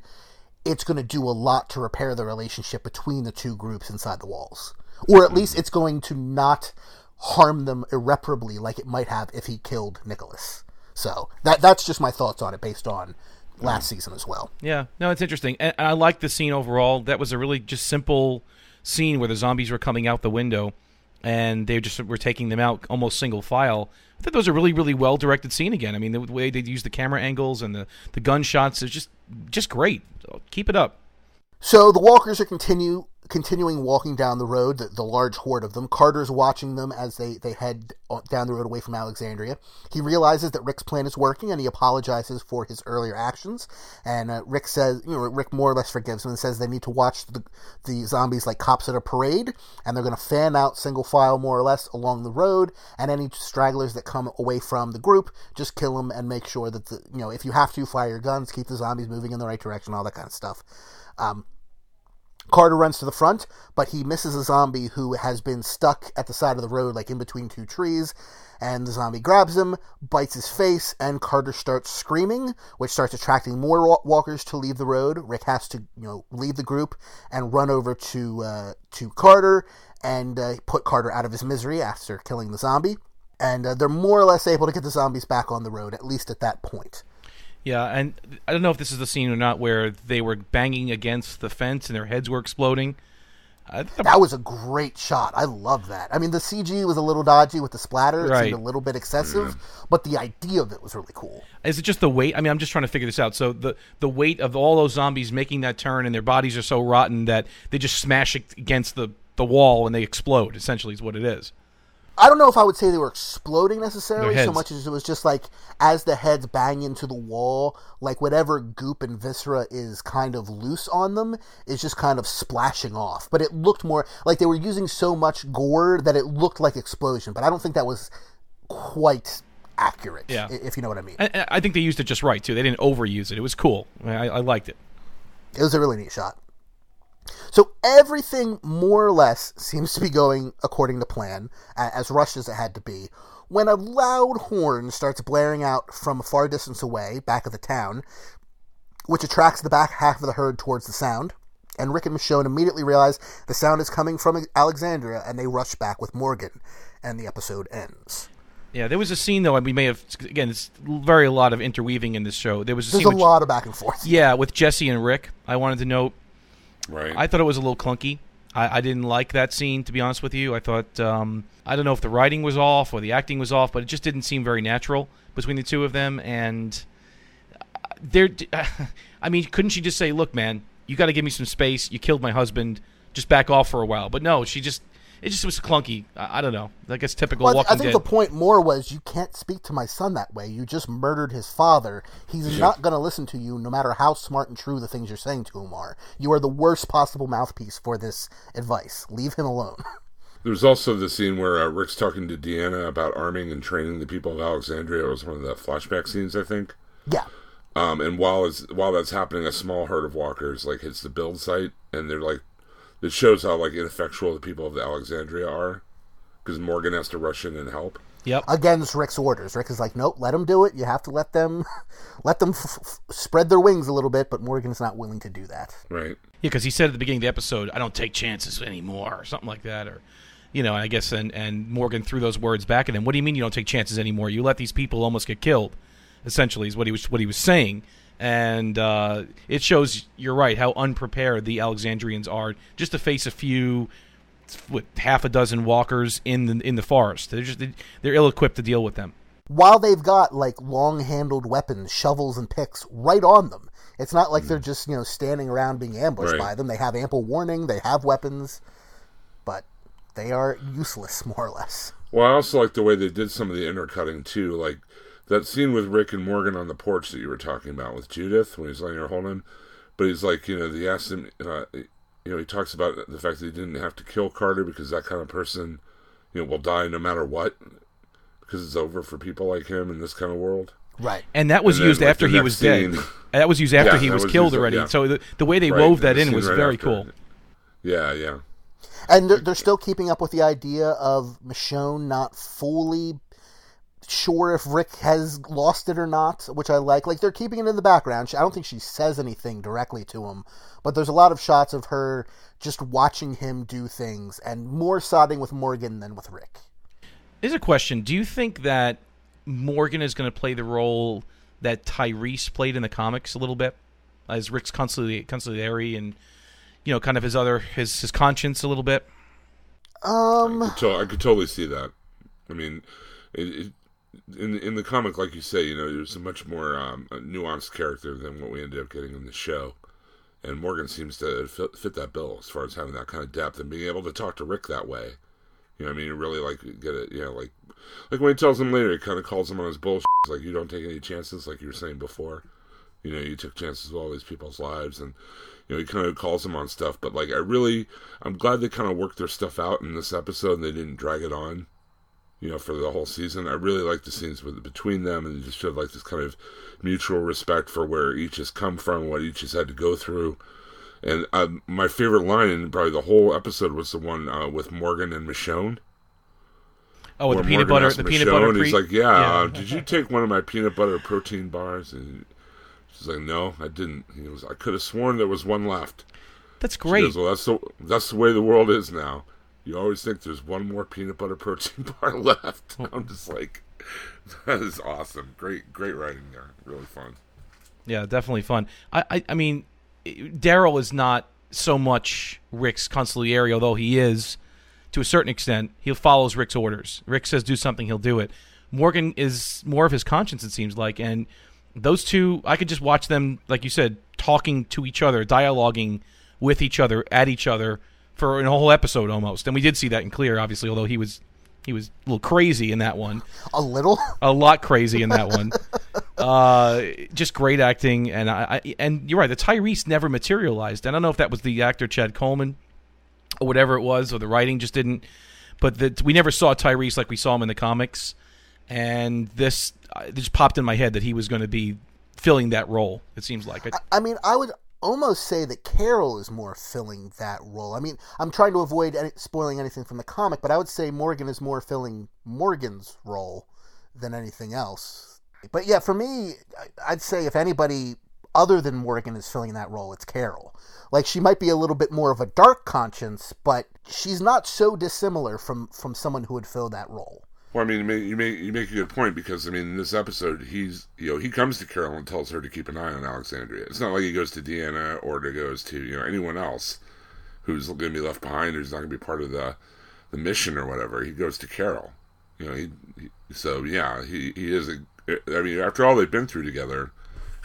it's going to do a lot to repair the relationship between the two groups inside the walls. Or at least mm-hmm. it's going to not harm them irreparably like it might have if he killed Nicholas. So that that's just my thoughts on it based on mm. last season as well. Yeah, no, it's interesting, and, and I like the scene overall. That was a really just simple scene where the zombies were coming out the window, and they just were taking them out almost single file. I thought that was a really, really well directed scene again. I mean, the way they use the camera angles and the the gunshots is just just great. So keep it up. So the walkers are continue continuing walking down the road, the, the large horde of them. Carter's watching them as they, they head down the road away from Alexandria. He realizes that Rick's plan is working and he apologizes for his earlier actions. And uh, Rick says, you know, Rick more or less forgives him and says they need to watch the, the zombies like cops at a parade and they're going to fan out single file more or less along the road. And any stragglers that come away from the group, just kill them and make sure that, the, you know, if you have to, fire your guns, keep the zombies moving in the right direction, all that kind of stuff. Um, Carter runs to the front, but he misses a zombie who has been stuck at the side of the road, like in between two trees. And the zombie grabs him, bites his face, and Carter starts screaming, which starts attracting more walkers to leave the road. Rick has to, you know, leave the group and run over to uh, to Carter and uh, put Carter out of his misery after killing the zombie. And uh, they're more or less able to get the zombies back on the road, at least at that point. Yeah, and I don't know if this is the scene or not where they were banging against the fence and their heads were exploding. I That was a great shot. I love that. I mean, the CG was a little dodgy with the splatter. It Right. seemed a little bit excessive, but the idea of it was really cool. Is it just the weight? I mean, I'm just trying to figure this out. So the the weight of all those zombies making that turn, and their bodies are so rotten that they just smash it against the the wall and they explode. Essentially, is what it is. I don't know if I would say they were exploding necessarily so much as it was just like as the heads bang into the wall, like whatever goop and viscera is kind of loose on them is just kind of splashing off. But it looked more like they were using so much gore that it looked like explosion. But I don't think that was quite accurate. Yeah. if you know what I mean. And I think they used it just right too. They didn't overuse it. It was cool. I, I liked it. It was a really neat shot. So everything more or less seems to be going according to plan, as rushed as it had to be, when a loud horn starts blaring out from a far distance away, back of the town, which attracts the back half of the herd towards the sound. And Rick and Michonne immediately realize the sound is coming from Alexandria, and they rush back with Morgan, and the episode ends. Yeah, there was a scene though, and we may have again. It's very a lot of interweaving in this show. There was a There's scene a with, lot of back and forth. Yeah, with Jesse and Rick. I wanted to note. Right. I thought it was a little clunky. I, I didn't like that scene, to be honest with you. I thought um, I don't know if the writing was off or the acting was off, but it just didn't seem very natural between the two of them. And there, <laughs> I mean, couldn't she just say, "Look, man, you got to give me some space. You killed my husband. Just back off for a while." But no, she just it just was clunky. I, I don't know. I guess typical Well, I, Walking I think Dead. the point more was you can't speak to my son that way. You just murdered his father. He's not going to listen to you, no matter how smart and true the things you're saying to him are. You are the worst possible mouthpiece for this advice. Leave him alone. <laughs> There's also the scene where uh, Rick's talking to Deanna about arming and training the people of Alexandria. It was one of the flashback scenes, I think. yeah. Um, and while it's, while that's happening, a small herd of walkers like hits the build site, and they're like, it shows how like ineffectual the people of the Alexandria are, because Morgan has to rush in and help. Yep. Against Rick's orders. Rick is like, nope, let them do it. You have to let them, <laughs> let them f- f- spread their wings a little bit. But Morgan's not willing to do that. Right. Yeah, because he said at the beginning of the episode, "I don't take chances anymore," or something like that, or you know, I guess, and and Morgan threw those words back at him. What do you mean you don't take chances anymore? You let these people almost get killed. Essentially, is what he was what he was saying, and uh, it shows you're right how unprepared the Alexandrians are just to face a few. What, half a dozen walkers in the in the forest. They're just they're ill equipped to deal with them. While they've got like long handled weapons, shovels and picks right on them. It's not like they're just, you know, standing around being ambushed Right. by them. They have ample warning, they have weapons, but they are useless, <laughs> more or less. Well, I also like the way they did some of the intercutting too, like that scene with Rick and Morgan on the porch that you were talking about with Judith when he's letting her hold him. But he's like, you know, he asked him, uh, you know, he talks about the fact that he didn't have to kill Carter because that kind of person, you know, will die no matter what because it's over for people like him in this kind of world. Right. And that was And then, used like, after the he next was dead. That was used after Yeah, he was, was killed used- already. yeah. So the, the way they Right, wove the that in was right very after. cool. Yeah, yeah. And they're, they're still keeping up with the idea of Michonne not fully sure if Rick has lost it or not, which I like. Like they're keeping it in the background. I don't think she says anything directly to him, but there's a lot of shots of her just watching him do things and more siding with Morgan than with Rick. Is a question: Do you think that Morgan is going to play the role that Tyrese played in the comics a little bit, as Rick's consigliere, consigliere and you know, kind of his other his his conscience a little bit? Um, I could, to- I could totally see that. I mean, it, it, in in the comic, like you say, you know, there's a much more um, nuanced character than what we ended up getting in the show. And Morgan seems to fit, fit that bill as far as having that kind of depth and being able to talk to Rick that way. You know, I mean, really like get it. You know, like like when he tells him later, he kind of calls him on his bullshit. Like you don't take any chances, like you were saying before. You know, you took chances with all these people's lives, and you know he kind of calls him on stuff. But like, I really, I'm glad they kind of worked their stuff out in this episode, and they didn't drag it on. You know, for the whole season, I really like the scenes with between them, and just showed like this kind of mutual respect for where each has come from, what each has had to go through. And uh, my favorite line in probably the whole episode was the one uh, with Morgan and Michonne. Oh, with the peanut Morgan butter, the peanut butter. and he's pre- like, "Yeah, Uh, did you take one of my peanut butter protein bars?" And she's like, "No, I didn't." He goes, "I could have sworn there was one left." That's great. goes, well, that's the that's the way the world is now. You always think there's one more peanut butter protein <laughs> bar left. <laughs> I'm just like, that is awesome. Great, great writing there. Really fun. Yeah, definitely fun. I, I, I mean, Daryl is not so much Rick's consigliere, although he is to a certain extent. He follows Rick's orders. Rick says do something, he'll do it. Morgan is more of his conscience, it seems like, and those two, I could just watch them, like you said, talking to each other, dialoguing with each other, at each other for a whole episode almost. And we did see that in Clear, obviously, although he was he was a little crazy in that one a little. a lot crazy in that one. <laughs> uh, just great acting, and I, I and you're right. The Tyrese never materialized. I don't know if that was the actor Chad Coleman or whatever it was, or the writing just didn't. But the, we never saw Tyrese like we saw him in the comics, and this uh, it just popped in my head that he was going to be filling that role. It seems like it. I mean, I would almost say that Carol is more filling that role. I mean, I'm trying to avoid any, spoiling anything from the comic, but I would say Morgan is more filling Morgan's role than anything else. But yeah, for me, I'd say if anybody other than Morgan is filling that role, it's Carol. Like she might be a little bit more of a dark conscience, but she's not so dissimilar from from someone who would fill that role. Well, I mean, you make, you make you make a good point because I mean, in this episode, he's you know he comes to Carol and tells her to keep an eye on Alexandria. It's not like he goes to Deanna or to goes to you know anyone else who's going to be left behind or who's not going to be part of the the mission or whatever. He goes to Carol. You know, he, he so yeah, he he is a. I mean, after all they've been through together,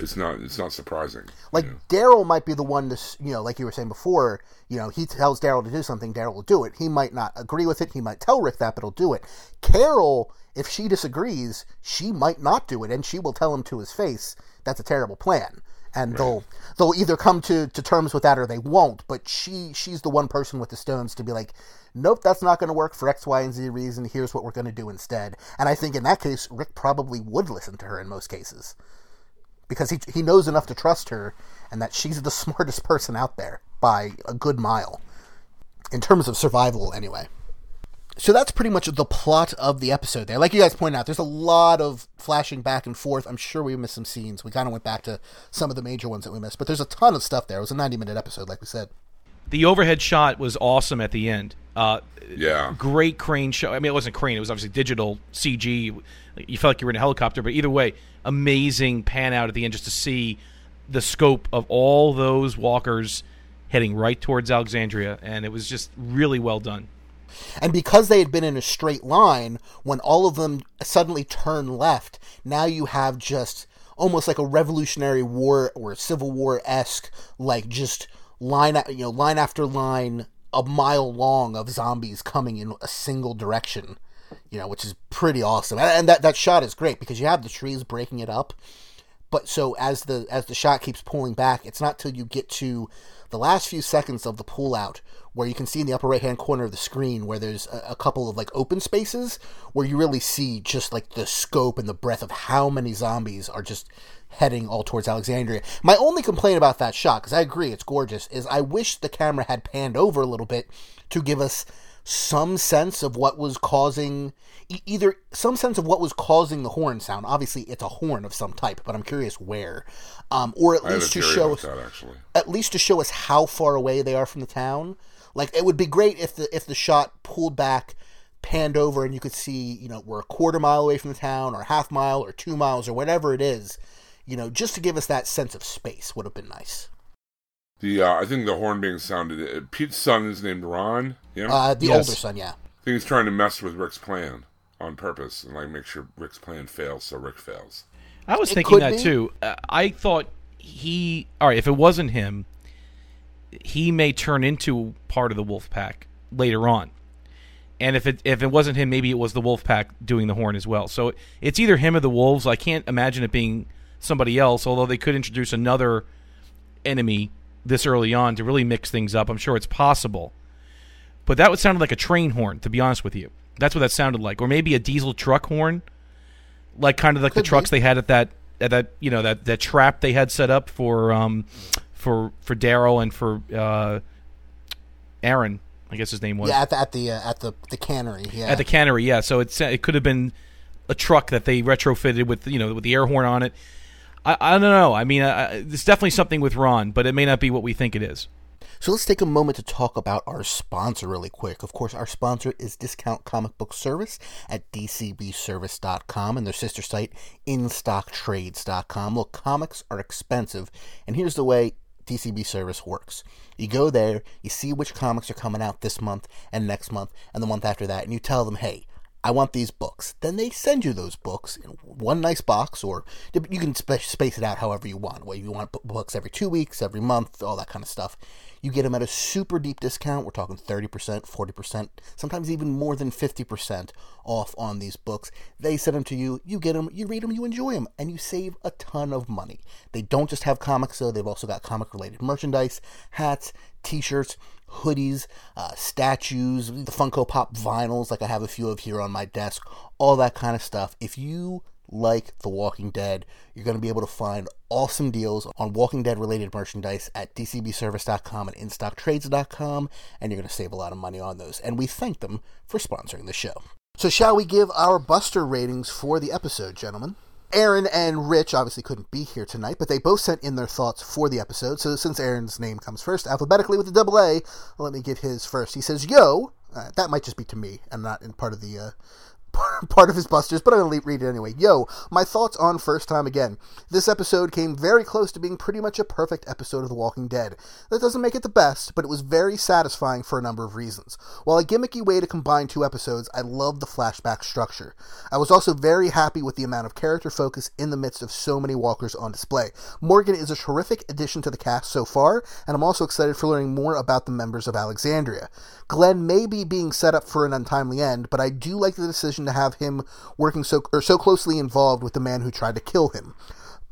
it's not it's not surprising. Like you know. Daryl might be the one to, you know, like you were saying before, you know, he tells Daryl to do something, Daryl will do it. He might not agree with it. He might tell Rick that, but he'll do it. Carol, if she disagrees, she might not do it, and she will tell him to his face that's a terrible plan. And they'll they'll either come to, to terms with that or they won't. But she she's the one person with the stones to be like, nope, that's not going to work for X, Y, and Z reason. Here's what we're going to do instead. And I think in that case, Rick probably would listen to her in most cases. Because he he knows enough to trust her, and that she's the <laughs> smartest person out there by a good mile, in terms of survival, anyway. So that's pretty much the plot of the episode there. Like you guys pointed out, there's a lot of flashing back and forth. I'm sure we missed some scenes. We kind of went back to some of the major ones that we missed, but there's a ton of stuff there. It was a 90 minute episode, like we said. The overhead shot was awesome at the end. Uh, Yeah. great crane show. I mean, it wasn't crane; it was obviously digital CG. You felt like you were in a helicopter, but either way, amazing pan out at the end just to see the scope of all those walkers heading right towards Alexandria, and it was just really well done. And because they had been in a straight line, when all of them suddenly turn left, now you have just almost like a Revolutionary War or Civil War esque, like just line you know line after line, a mile long of zombies coming in a single direction. You know, which is pretty awesome. And and that that shot is great because you have the trees breaking it up, but so as the as the shot keeps pulling back, it's not till you get to the last few seconds of the pull out where you can see in the upper right hand corner of the screen where there's a, a couple of like open spaces where you really see just like the scope and the breadth of how many zombies are just heading all towards Alexandria. My only complaint about that shot, because I agree it's gorgeous, is I wish the camera had panned over a little bit to give us some sense of what was causing either some sense of what was causing the horn sound. Obviously, it's a horn of some type, but I'm curious where, um, or at I least to show us that actually. at least to show us how far away they are from the town. Like it would be great if the if the shot pulled back, panned over, and you could see you know we're a quarter mile away from the town, or a half mile, or two miles, or whatever it is. You know, just to give us that sense of space would have been nice. The uh, I think the horn being sounded. Uh, Pete's son is named Ron. Yeah, Uh, the Yes. older son, yeah. I think he's trying to mess with Rick's plan on purpose and like make sure Rick's plan fails, so Rick fails. I was It thinking that be. too. Uh, I thought he. All right, if it wasn't him, he may turn into part of the wolf pack later on. And if it if it wasn't him, maybe it was the wolf pack doing the horn as well. So it's either him or the wolves. I can't imagine it being somebody else. Although they could introduce another enemy this early on to really mix things up. I'm sure it's possible. But that would sound like a train horn, to be honest with you. That's what that sounded like, or maybe a diesel truck horn, like kind of like Could the trucks be. they had at that at that you know that that trap they had set up for um for for Daryl and for uh Aaron, I guess his name was Yeah, at the at the, uh, at the the cannery. Yeah, at the cannery. Yeah, so it's it could have been a truck that they retrofitted with you know with the air horn on it. I, I don't know. I mean, I, it's definitely something with Ron, but it may not be what we think it is. So let's take a moment to talk about our sponsor really quick. Of course, our sponsor is Discount Comic Book Service at dcbservice.com and their sister site instocktrades.com. Look, comics are expensive, and here's the way DCB service works. You go there, you see which comics are coming out this month and next month and the month after that, and you tell them, hey, I want these books. Then they send you those books in one nice box, or you can space it out however you want. Whether you want books every two weeks, every month, all that kind of stuff. You get them at a super deep discount. We're talking 30%, 40%, sometimes even more than 50% off on these books. They send them to you, you get them, you read them, you enjoy them, and you save a ton of money. They don't just have comics, though, they've also got comic related merchandise, hats, t shirts, hoodies, uh, statues, the Funko Pop vinyls, like I have a few of here on my desk, all that kind of stuff. If you like The Walking Dead, you're going to be able to find awesome deals on Walking Dead related merchandise at dcbservice.com and instocktrades.com, and you're going to save a lot of money on those. And we thank them for sponsoring the show. So, shall we give our Buster ratings for the episode, gentlemen? Aaron and Rich obviously couldn't be here tonight, but they both sent in their thoughts for the episode. So since Aaron's name comes first, alphabetically with a double A, let me give his first. He says, "Yo," uh, that might just be to me and not in part of the uh, <laughs> part of his busters, but I'm going to read it anyway. Yo, my thoughts on First Time Again. This episode came very close to being pretty much a perfect episode of The Walking Dead. That doesn't make it the best, but it was very satisfying for a number of reasons. While a gimmicky way to combine two episodes, I loved the flashback structure. I was also very happy with the amount of character focus in the midst of so many walkers on display. Morgan is a terrific addition to the cast so far, and I'm also excited for learning more about the members of Alexandria. Glenn may be being set up for an untimely end, but I do like the decision to have him working so or so closely involved with the man who tried to kill him.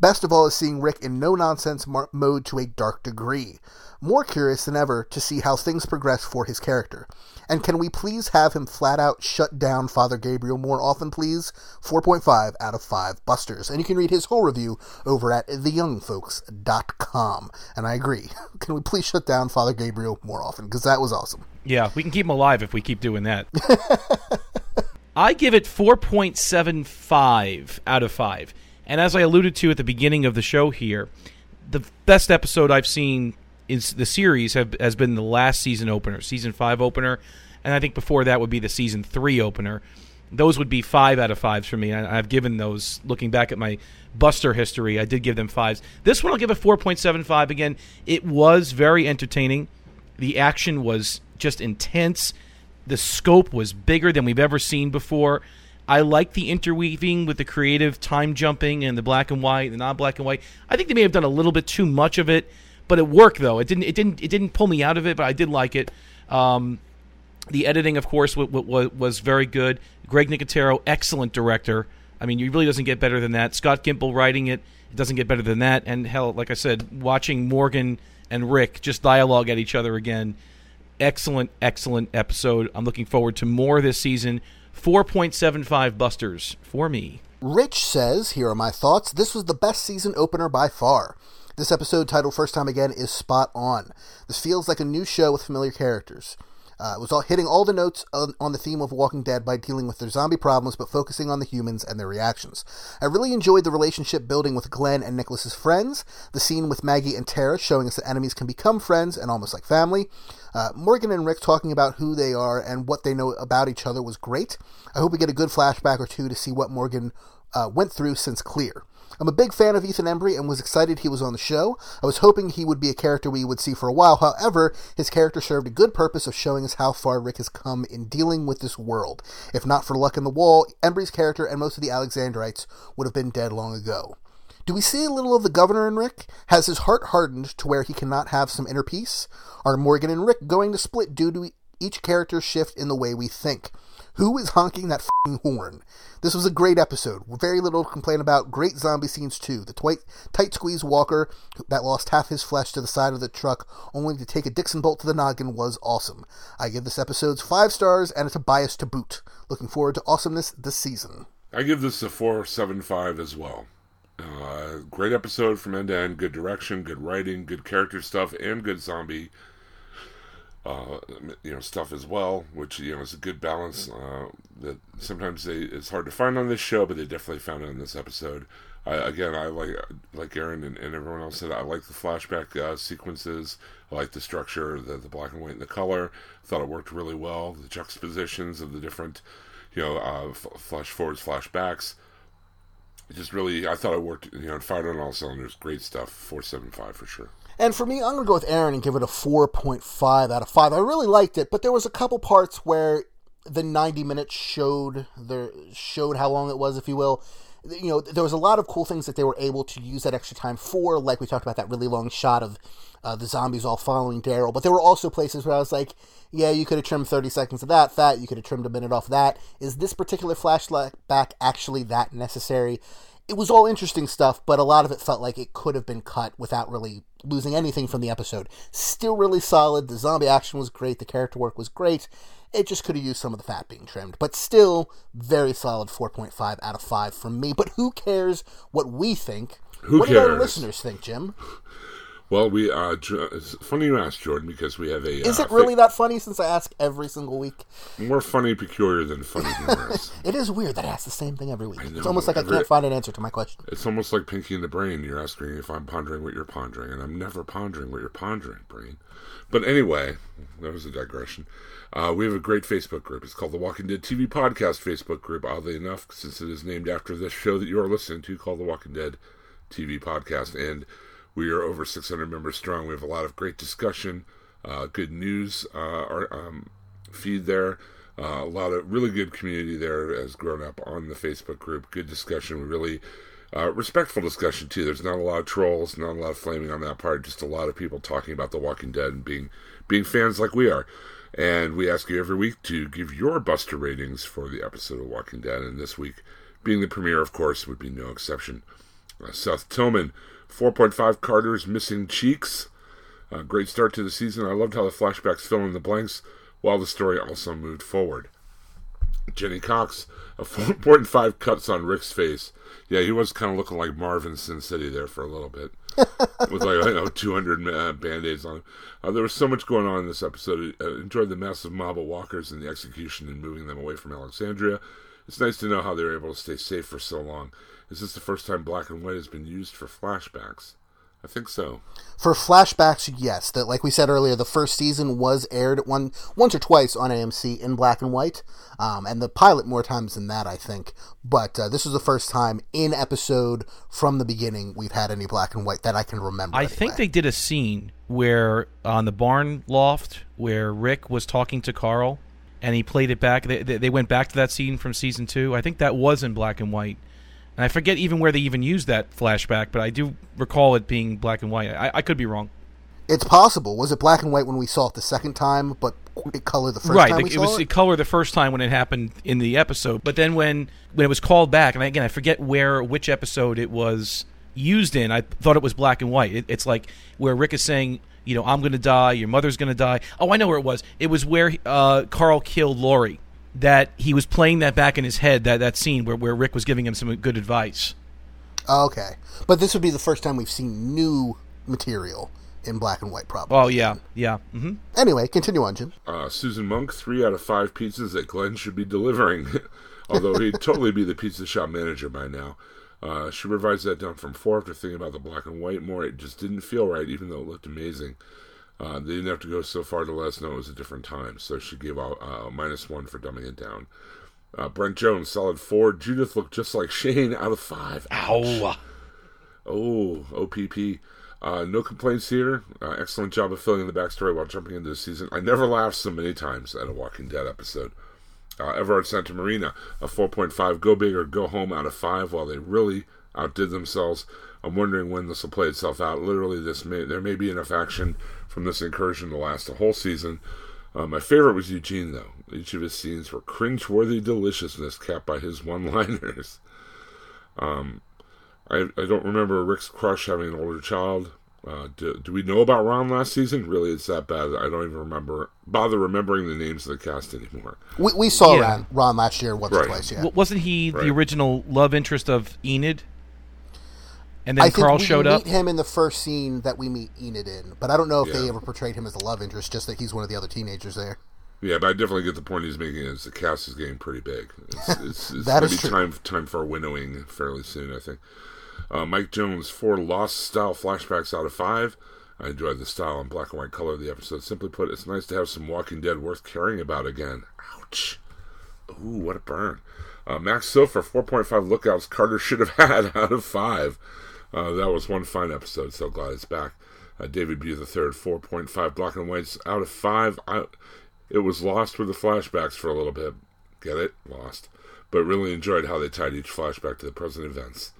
Best of all is seeing Rick in no nonsense mar- mode to a dark degree. More curious than ever to see how things progress for his character. And can we please have him flat out shut down Father Gabriel more often, please? 4.5 out of 5 busters. And you can read his whole review over at theyoungfolks.com. And I agree. <laughs> Can we please shut down Father Gabriel more often? Because that was awesome. Yeah, we can keep him alive if we keep doing that. <laughs> I give it 4.75 out of 5. And as I alluded to at the beginning of the show here, the best episode I've seen in the series have, has been the last season opener, season 5 opener, and I think before that would be the season 3 opener. Those would be 5 out of 5s for me. I, I've given those looking back at my Buster history, I did give them 5s. This one I'll give a 4.75 again. It was very entertaining. The action was just intense the scope was bigger than we've ever seen before. I like the interweaving with the creative time jumping and the black and white, the non black and white. I think they may have done a little bit too much of it, but it worked though. It didn't. It didn't. It didn't pull me out of it, but I did like it. Um, the editing, of course, w- w- was very good. Greg Nicotero, excellent director. I mean, he really doesn't get better than that. Scott Gimple writing it, it doesn't get better than that. And hell, like I said, watching Morgan and Rick just dialogue at each other again excellent, excellent episode. I'm looking forward to more this season. 4.75 busters for me. Rich says, Here are my thoughts. This was the best season opener by far. This episode, titled First Time Again, is spot on. This feels like a new show with familiar characters. Uh, it was all hitting all the notes on, on, the theme of Walking Dead by dealing with their zombie problems, but focusing on the humans and their reactions. I really enjoyed the relationship building with Glenn and Nicholas's friends, the scene with Maggie and Tara showing us that enemies can become friends and almost like family. Uh, Morgan and Rick talking about who they are and what they know about each other was great. I hope we get a good flashback or two to see what Morgan uh, went through since Clear. I'm a big fan of Ethan Embry and was excited he was on the show. I was hoping he would be a character we would see for a while. However, his character served a good purpose of showing us how far Rick has come in dealing with this world. If not for luck in the wall, Embry's character and most of the Alexandrites would have been dead long ago. Do we see a little of the governor in Rick? Has his heart hardened to where he cannot have some inner peace? Are Morgan and Rick going to split due to each character's shift in the way we think? Who is honking that horn? This was a great episode. Very little to complain about. Great zombie scenes too. The tight, tight squeeze Walker that lost half his flesh to the side of the truck only to take a Dixon bolt to the noggin was awesome. I give this episode five stars and it's a bias to boot. Looking forward to awesomeness this season. I give this a four seven five as well. Uh, great episode from end to end. Good direction, good writing, good character stuff, and good zombie uh, you know stuff as well, which you know is a good balance. Uh, that sometimes they it's hard to find on this show, but they definitely found it in this episode. I, again, I like like Aaron and, and, everyone else said. I like the flashback uh, sequences. I like the structure, the the black and white and the color. Thought it worked really well. The juxtapositions of the different, you know, uh, flash forwards, flashbacks. Just really, I thought it worked. You know, fired on all cylinders. Great stuff. Four seven five for sure. And for me, I'm going to go with Aaron and give it a 4.5 out of 5. I really liked it, but there was a couple parts where the 90 minutes showed the showed how long it was, if you will. You know, there was a lot of cool things that they were able to use that extra time for, like we talked about that really long shot of uh, the zombies all following Daryl. But there were also places where I was like, yeah, you could have trimmed 30 seconds of that fat, you could have trimmed a minute off that. Is this particular flashback actually that necessary? it was all interesting stuff, but a lot of it felt like it could have been cut without really losing anything from the episode. Still really solid. The zombie action was great. The character work was great. It just could have used some of the fat being trimmed, but still very solid 4.5 out of 5 from me. But who cares what we think? Who what cares? do our listeners think, Jim? Well, we uh, it's funny you ask, Jordan, because we have a. Is uh, it really that funny? Since I ask every single week, more funny, peculiar than funny humorous. <laughs> it is weird that I ask the same thing every week. Know, it's almost like every, I can't find an answer to my question. It's almost like Pinky in the Brain. You're asking if I'm pondering what you're pondering, and I'm never pondering what you're pondering, Brain. But anyway, that was a digression. Uh, we have a great Facebook group. It's called the Walking Dead TV Podcast Facebook group. Oddly enough, since it is named after this show that you are listening to, called the Walking Dead TV Podcast, and we are over 600 members strong. We have a lot of great discussion, uh, good news uh, our, um, feed there. Uh, a lot of really good community there has grown up on the Facebook group. Good discussion. Really uh, respectful discussion too. There's not a lot of trolls, not a lot of flaming on that part. Just a lot of people talking about The Walking Dead and being being fans like we are. And we ask you every week to give your Buster ratings for the episode of Walking Dead. And this week, being the premiere, of course, would be no exception. Uh, Seth Tillman, 4.5 Carter's Missing Cheeks. Uh, great start to the season. I loved how the flashbacks fill in the blanks while the story also moved forward. Jenny Cox, a 4.5 cuts on Rick's face. Yeah, he was kind of looking like Marvin Sin City there for a little bit. <laughs> With like, I know, 200 uh, band aids on him. Uh, there was so much going on in this episode. I uh, enjoyed the massive mob of walkers and the execution and moving them away from Alexandria. It's nice to know how they were able to stay safe for so long. Is this the first time black and white has been used for flashbacks? I think so. For flashbacks, yes. That, like we said earlier, the first season was aired one once or twice on AMC in black and white, um, and the pilot more times than that, I think. But uh, this is the first time in episode from the beginning we've had any black and white that I can remember. I anyway. think they did a scene where on the barn loft where Rick was talking to Carl, and he played it back. They, they, went back to that scene from season two. I think that was in black and white. And I forget even where they even used that flashback, but I do recall it being black and white. I, I could be wrong. It's possible. Was it black and white when we saw it the second time, but it colored the first right, time we it was it color the first time when it happened in the episode, but then when when it was called back, and again I forget where which episode it was used in. I thought it was black and white. It, it's like where Rick is saying, you know, I'm going to die, your mother's going to die. Oh, I know where it was. It was where uh, Carl killed Lori. That he was playing that back in his head. That that scene where where Rick was giving him some good advice. Okay, but this would be the first time we've seen new material in black and white, probably. Oh yeah, yeah. Mm-hmm. Anyway, continue on, Jim. Uh, Susan Monk, three out of five pizzas that Glenn should be delivering, <laughs> although he'd totally be the pizza shop manager by now. Uh, she revised that down from four after thinking about the black and white more. It just didn't feel right, even though it looked amazing. Uh, they didn't have to go so far to let us know it was a different time, so she gave out uh, minus one for dumbing it down. Uh, Brent Jones, solid four. Judith looked just like <laughs> Shane, out of five. Ow. Oh, OPP. Uh, no complaints here. Uh, excellent job of filling in the backstory while jumping into the season. I never laughed so many times at a Walking Dead episode. Uh, Everard Santa Marina, a 4.5 go big or go home out of 5 while they really outdid themselves. I'm wondering when this will play itself out. Literally, this may, there may be enough action from this incursion to last a whole season. Uh, my favorite was Eugene, though. Each of his scenes were cringe-worthy deliciousness capped by his <laughs> one-liners. Um, I, I don't remember Rick's crush having an older child. Uh, do, do we know about Ron last season? Really, it's that bad. I don't even remember bother remembering the names of the cast anymore. We, we saw Yeah. Ron, Ron last year once or Right. twice. Yeah, W- wasn't he Right. the original love interest of Enid? And I then think Carl we showed meet up. him in the first scene that we meet Enid in, but I don't know if they ever portrayed him as a love interest. Just that he's one of the other teenagers there. Yeah, but I definitely get the point he's making. Is the cast is getting pretty big. It's, it's, it's <laughs> That gonna be true. time time for winnowing fairly soon. I think. Uh, Mike Jones, four lost style flashbacks out of five. I enjoyed the style and black and white color of the episode. Simply put, it's nice to have some Walking Dead worth caring about again. Ouch. Ooh, what a burn. Uh, Max Sofer, 4.5 lookouts Carter should have <laughs> had out of 5. Uh, that was one fine episode, so glad it's back. Uh, David B. the third, 4.5 black and whites out of 5. I, it was lost with the flashbacks for a little bit. Get it? Lost. But really enjoyed how they tied each flashback to the present events.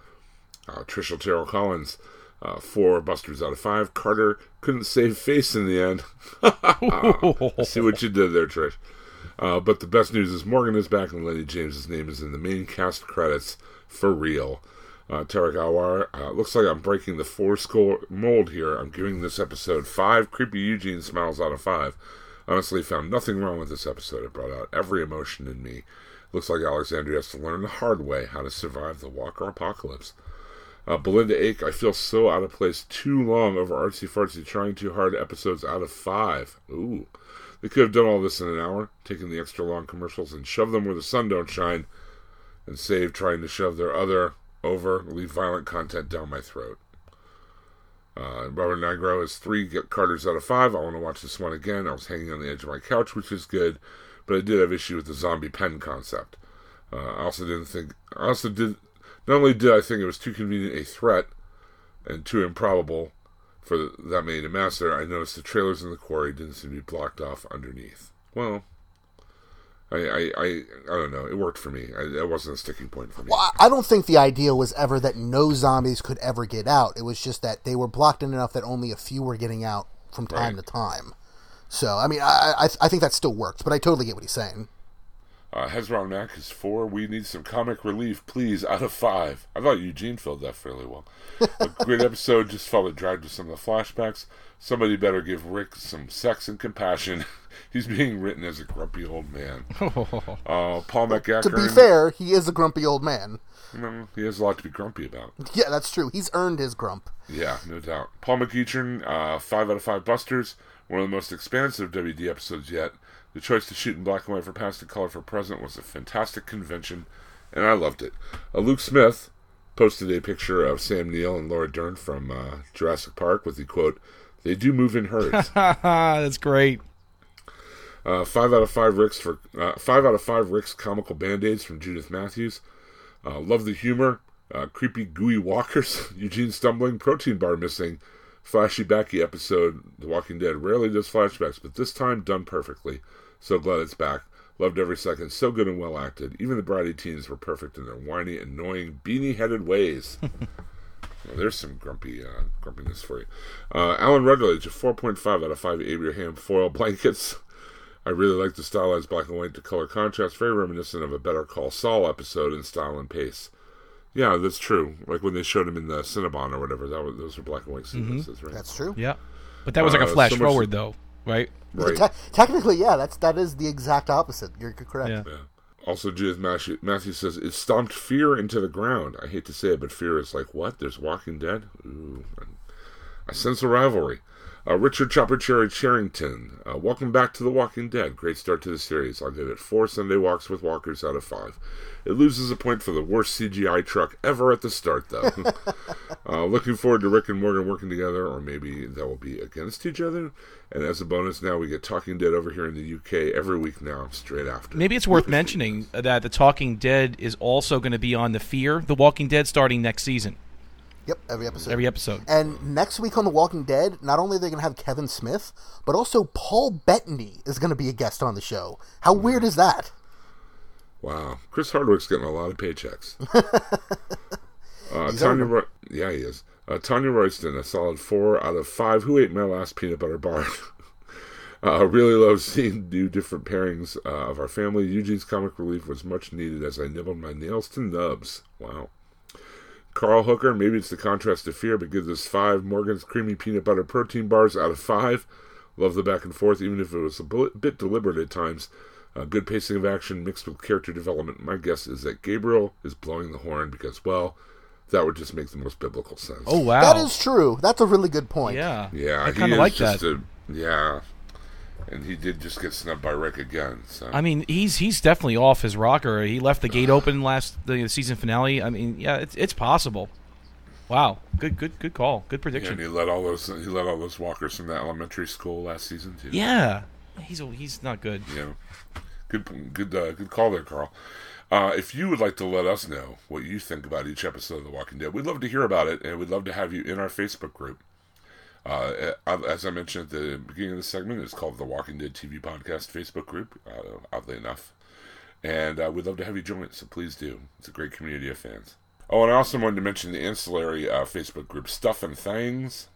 Uh, Terrell Collins, uh, four busters out of five. Carter couldn't save face in the end. <laughs> See what you did there, Trish. Uh, but the best news is Morgan is back and Lennie James's name is in the main cast credits for real. Uh, Tarek Awar, uh, looks like I'm breaking the four score mold here. I'm giving this episode five creepy Eugene smiles out of five. Honestly, found nothing wrong with this episode. It brought out every emotion in me. Looks like Alexandria has to learn the hard way how to survive the Walker apocalypse. Uh, Belinda Ake, I feel so out of place too long over artsy fartsy trying too hard episodes out of five. Ooh. They could have done all this in an hour, taken the extra long commercials and shoved them where the sun don't shine, and save trying to shove their other overly violent content down my throat. Uh, Robert Nigro has three Carters out of five. I want to watch this one again. I was hanging on the edge of my couch, which is good, but I did have issue with the zombie pen concept. Uh, I also didn't think. I also did. Not only did I think it was too convenient a threat and too improbable for that many to master, I noticed the trailers in the quarry didn't seem to be blocked off underneath. Well, I I, I, I don't know. It worked for me. I, it wasn't a sticking point for me. Well, I- I don't think the idea was ever that no zombies could ever get out. It was just that they were blocked in enough that only a few were getting out from time Right. to time. So, I mean, I, I I think that still works, but I totally get what he's saying. Uh, Hezron Mack is four. We need some comic relief, please, out of five. I thought Eugene filled that fairly well. A great <laughs> episode, just felt it dragged with some of the flashbacks. Somebody better give Rick some sex and compassion. <laughs> He's being written as a grumpy old man. <laughs> Uh, Paul McGackern. To be fair, he is a grumpy old man. Mm, he has a lot to be grumpy about. Yeah, that's true. He's earned his grump. Yeah, no doubt. Paul McEachern, uh, five out of five busters. One of the most expansive WD episodes yet. The choice to shoot in black and white for past and color for present was a fantastic convention, and I loved it. Uh, Luke Smith posted a picture of Sam Neill and Laura Dern from uh, Jurassic Park with the quote, "They do move in herds." <laughs> That's great. Uh, five out of five Ricks for uh, five out of five Ricks comical band aids from Judith Matthews. Uh, love the humor. Uh, creepy gooey walkers. <laughs> Eugene stumbling. Protein bar missing. Flashy backy episode. The Walking Dead rarely does flashbacks, but this time done perfectly. So glad it's back. Loved every second. So good and well acted. Even the bratty teens were perfect in their whiny, annoying, beanie-headed ways. <laughs> Well, there's some grumpy uh, grumpiness for you. Uh, Alan Rutledge, a 4.5 out of 5 Abraham foil blankets. <laughs> I really like the stylized black and white to color contrast, very reminiscent of a Better Call Saul episode in style and pace. Yeah, that's true. Like when they showed him in the Cinnabon or whatever, that was, those were black and white sequences, right? That's true. Yeah, but that was like a Uh, flash so much- forward, though, right? right. Te- technically, yeah, that's that is the exact opposite. You're correct. Yeah. Yeah. Also, Judith Matthew, Matthew says, it stomped fear into the ground. I hate to say it, but fear is like, what? There's Walking Dead? Ooh. I sense a rivalry. Uh, Richard Chopper Cherry Charrington, uh, welcome back to The Walking Dead. Great start to the series. I'll give it four Sunday walks with walkers out of five. It loses a point for the worst CGI truck ever at the start, though. <laughs> <laughs> uh, looking forward to Rick and Morgan working together, or maybe they will be against each other. And as a bonus, now we get Talking Dead over here in the UK every week now, straight after. Maybe it's worth mentioning that The Talking Dead is also going to be on the Fear, The Walking Dead, starting next season, Yep, every episode. every episode. And next week on The Walking Dead, not only are they going to have Kevin Smith, but also Paul Bettany is going to be a guest on the show. How weird is that? Wow, Chris Hardwick's getting a lot of paychecks. <laughs> uh, Tanya, on Roy- yeah, he is. Uh, Tanya Royston, a solid four out of five. Who ate my last peanut butter bar? <laughs> uh, really love seeing new different pairings uh, of our family. Eugene's comic relief was much needed as I nibbled my nails to nubs. Wow. Carl Hooker, maybe it's the contrast to fear, but gives us five. Morgan's creamy peanut butter protein bars out of five. Love the back and forth, even if it was a bit deliberate at times. Uh, good pacing of action mixed with character development. My guess is that Gabriel is blowing the horn because, well, that would just make the most biblical sense. Oh wow, That is true. That's a really good point. yeah, yeah, I kind of like just that. A, yeah, and he did just get snubbed by Rick again. So I mean, he's he's definitely off his rocker. He left the gate open last the season finale. I mean, yeah, it's it's possible. Wow, good good good call, good Yeah, prediction. and he let all those he let all those walkers from that elementary school last season too. Yeah, he's he's not good. Yeah. Good, good, uh, good call there, Carl. Uh, if you would like to let us know what you think about each episode of The Walking Dead, we'd love to hear about it, and we'd love to have you in our Facebook group. Uh, as I mentioned at the beginning of the segment, it's called The Walking Dead TV Podcast Facebook group, uh, oddly enough. And uh, we'd love to have you join it, so please do. It's a great community of fans. Oh, and I also wanted to mention the ancillary uh, Facebook group, Stuff and Things.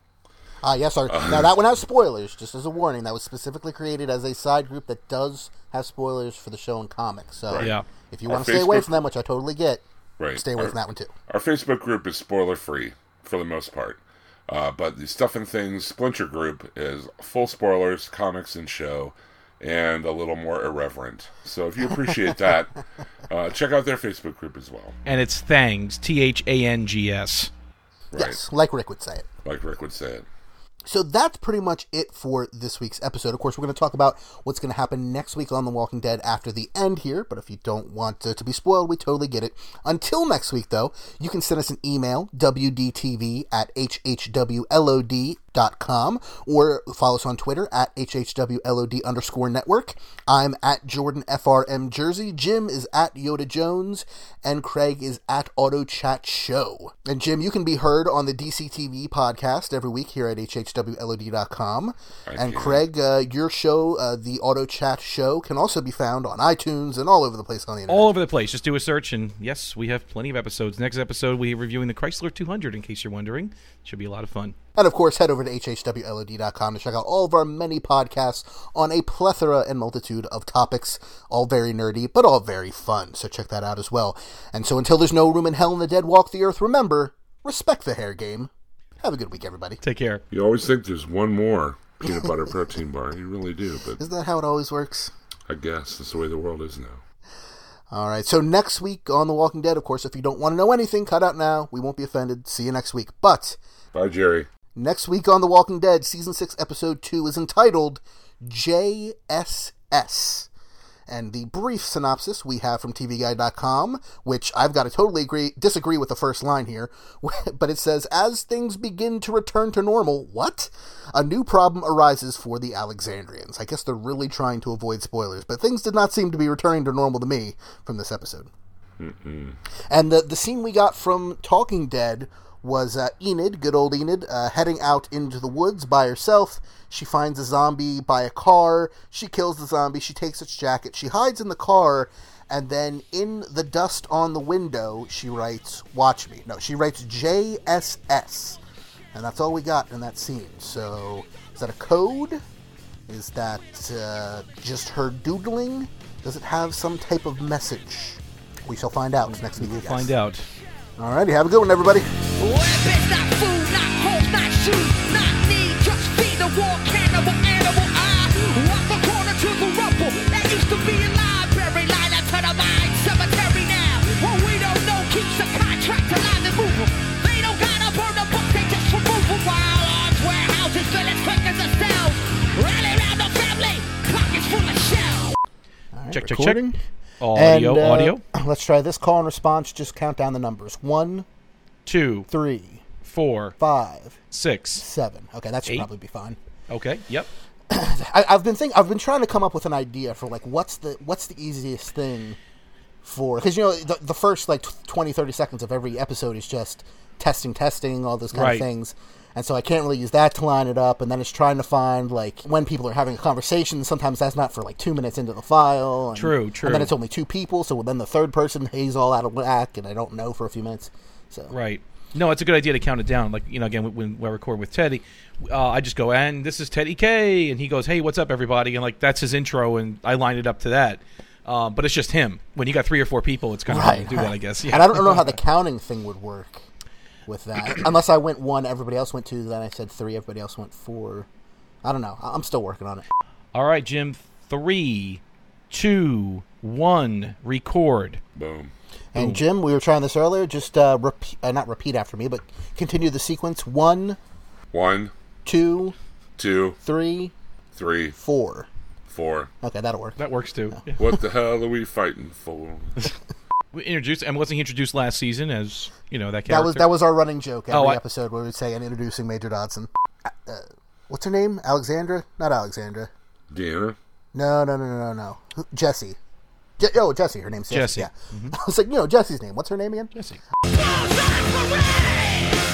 Ah, yes, sir. now that one has spoilers, just as a warning. That was specifically created as a side group that does have spoilers for the show and comics. So Yeah. if you Our want to stay away Facebook- from them, which I totally get, Right. stay away Our- from that one too. Our Facebook group is spoiler free for the most part. Uh, but the Stuff and Things Splinter group is full spoilers, comics and show, and a little more irreverent. So if you appreciate <laughs> that, uh, check out their Facebook group as well. And it's Thangs, T H A N G S. Right. Yes, like Rick would say it. Like Rick would say it. So that's pretty much it for this week's episode. Of course, we're going to talk about what's going to happen next week on The Walking Dead after the end here, but if you don't want to, to be spoiled, we totally get it. Until next week, though, you can send us an email, wdtv at hhwlod.com, or follow us on Twitter at hhwlod underscore network. I'm at Jordan FRM Jersey, Jim is at Yoda Jones, and Craig is at Auto Chat Show. And Jim, you can be heard on the DCTV podcast every week here at hhwlod.com. And. Craig, uh, your show, uh, the Auto Chat Show, can also be found on iTunes and all over the place on the internet. All over the place. Just do a search, and yes, we have plenty of episodes. Next episode, we're reviewing the Chrysler 200. In case you're wondering, should be a lot of fun. And of course, head over to hhwlod.com to check out all of our many podcasts on a plethora and multitude of topics, all very nerdy, but all very fun. So check that out as well. And so until there's no room in hell and the dead walk the earth, remember, respect the hair game. Have a good week, everybody. Take care. You always think there's one more peanut butter <laughs> protein bar. You really do, but Isn't that how it always works? I guess that's the way the world is now. All right. So next week on The Walking Dead, of course, if you don't want to know anything, cut out now. We won't be offended. See you next week. But Bye, Jerry. Next week on The Walking Dead, season six, episode two is entitled JSS. And the brief synopsis we have from TVGuide.com, which I've got to totally agree, disagree with the first line here, <laughs> but it says, As things begin to return to normal, what? A new problem arises for the Alexandrians. I guess they're really trying to avoid spoilers, but things did not seem to be returning to normal to me from this episode. And the, the scene we got from Talking Dead was uh, Enid, good old Enid, uh, heading out into the woods by herself. She finds a zombie by a car. She kills the zombie. She takes its jacket. She hides in the car. And then in the dust on the window, she writes, Watch me. No, she writes JSS. And that's all we got in that scene. So, is that a code? Is that uh, just her doodling? Does it have some type of message? We shall find out next week. We'll find out. Alrighty, have a good one, everybody. Weapons, not food, not hope, not shoes, not need. Just feed the war cannibal animal. I walk the corner to the rumble. That used to be a library, line up to the mine cemetery now. What we don't know keeps the contract alive and moving. They don't gotta burn the book, they just remove them. While arms, warehouses, fill as quick as a cell. Rally around the family, pockets full of shells. Check, check, check. Audio, And, uh, audio. <clears throat> Let's try this call and response. Just count down the numbers. One, two, three, four, five, six, seven. Okay, that should Eight. probably be fine. Okay. Yep. <clears throat> I, I've been think I've been trying to come up with an idea for like what's the what's the easiest thing for because you know the, the first like tw- 20 30 seconds of every episode is just testing testing all those kind Right. of things and so I can't really use that to line it up and then it's trying to find like when people are having a conversation sometimes that's not for like two minutes into the file and, True, true. and then it's only two people so then the third person he's all out of whack and I don't know for a few minutes so Right. No, it's a good idea to count it down. Like you know, again, when, I record with Teddy, uh, I just go, and this is Teddy K, and he goes, "Hey, what's up, everybody?" And like that's his intro, and I line it up to that. Um, but it's just him. When you got three or four people, it's kind of hard to do that, I guess. Yeah. <laughs> and I don't know how the counting thing would work with that <clears throat> unless I went one everybody else went two then I said three everybody else went four I don't know I- I'm still working on it All right, Jim. Three, two, one. Record. Boom. And Jim, we were trying this earlier. Just uh, repeat, uh, not repeat after me, but continue the sequence. One, One, two, two, three, three, four. four. Okay, that'll work. That works too. Yeah. What the hell are we fighting for? <laughs> We introduced, and wasn't he introduced last season as you know that character? That was that was our running joke every Oh, I- episode where we would say, "And introducing Major Dodson." Uh, uh, what's her name? Alexandra? Not Alexandra. Deanna? No, no, no, no, no, no. Jesse. Je- oh, Jesse. Her name's Jesse. Jesse. Yeah. <laughs> I was like, you know, Jesse's name. What's her name again? Jesse. Bullseye parade!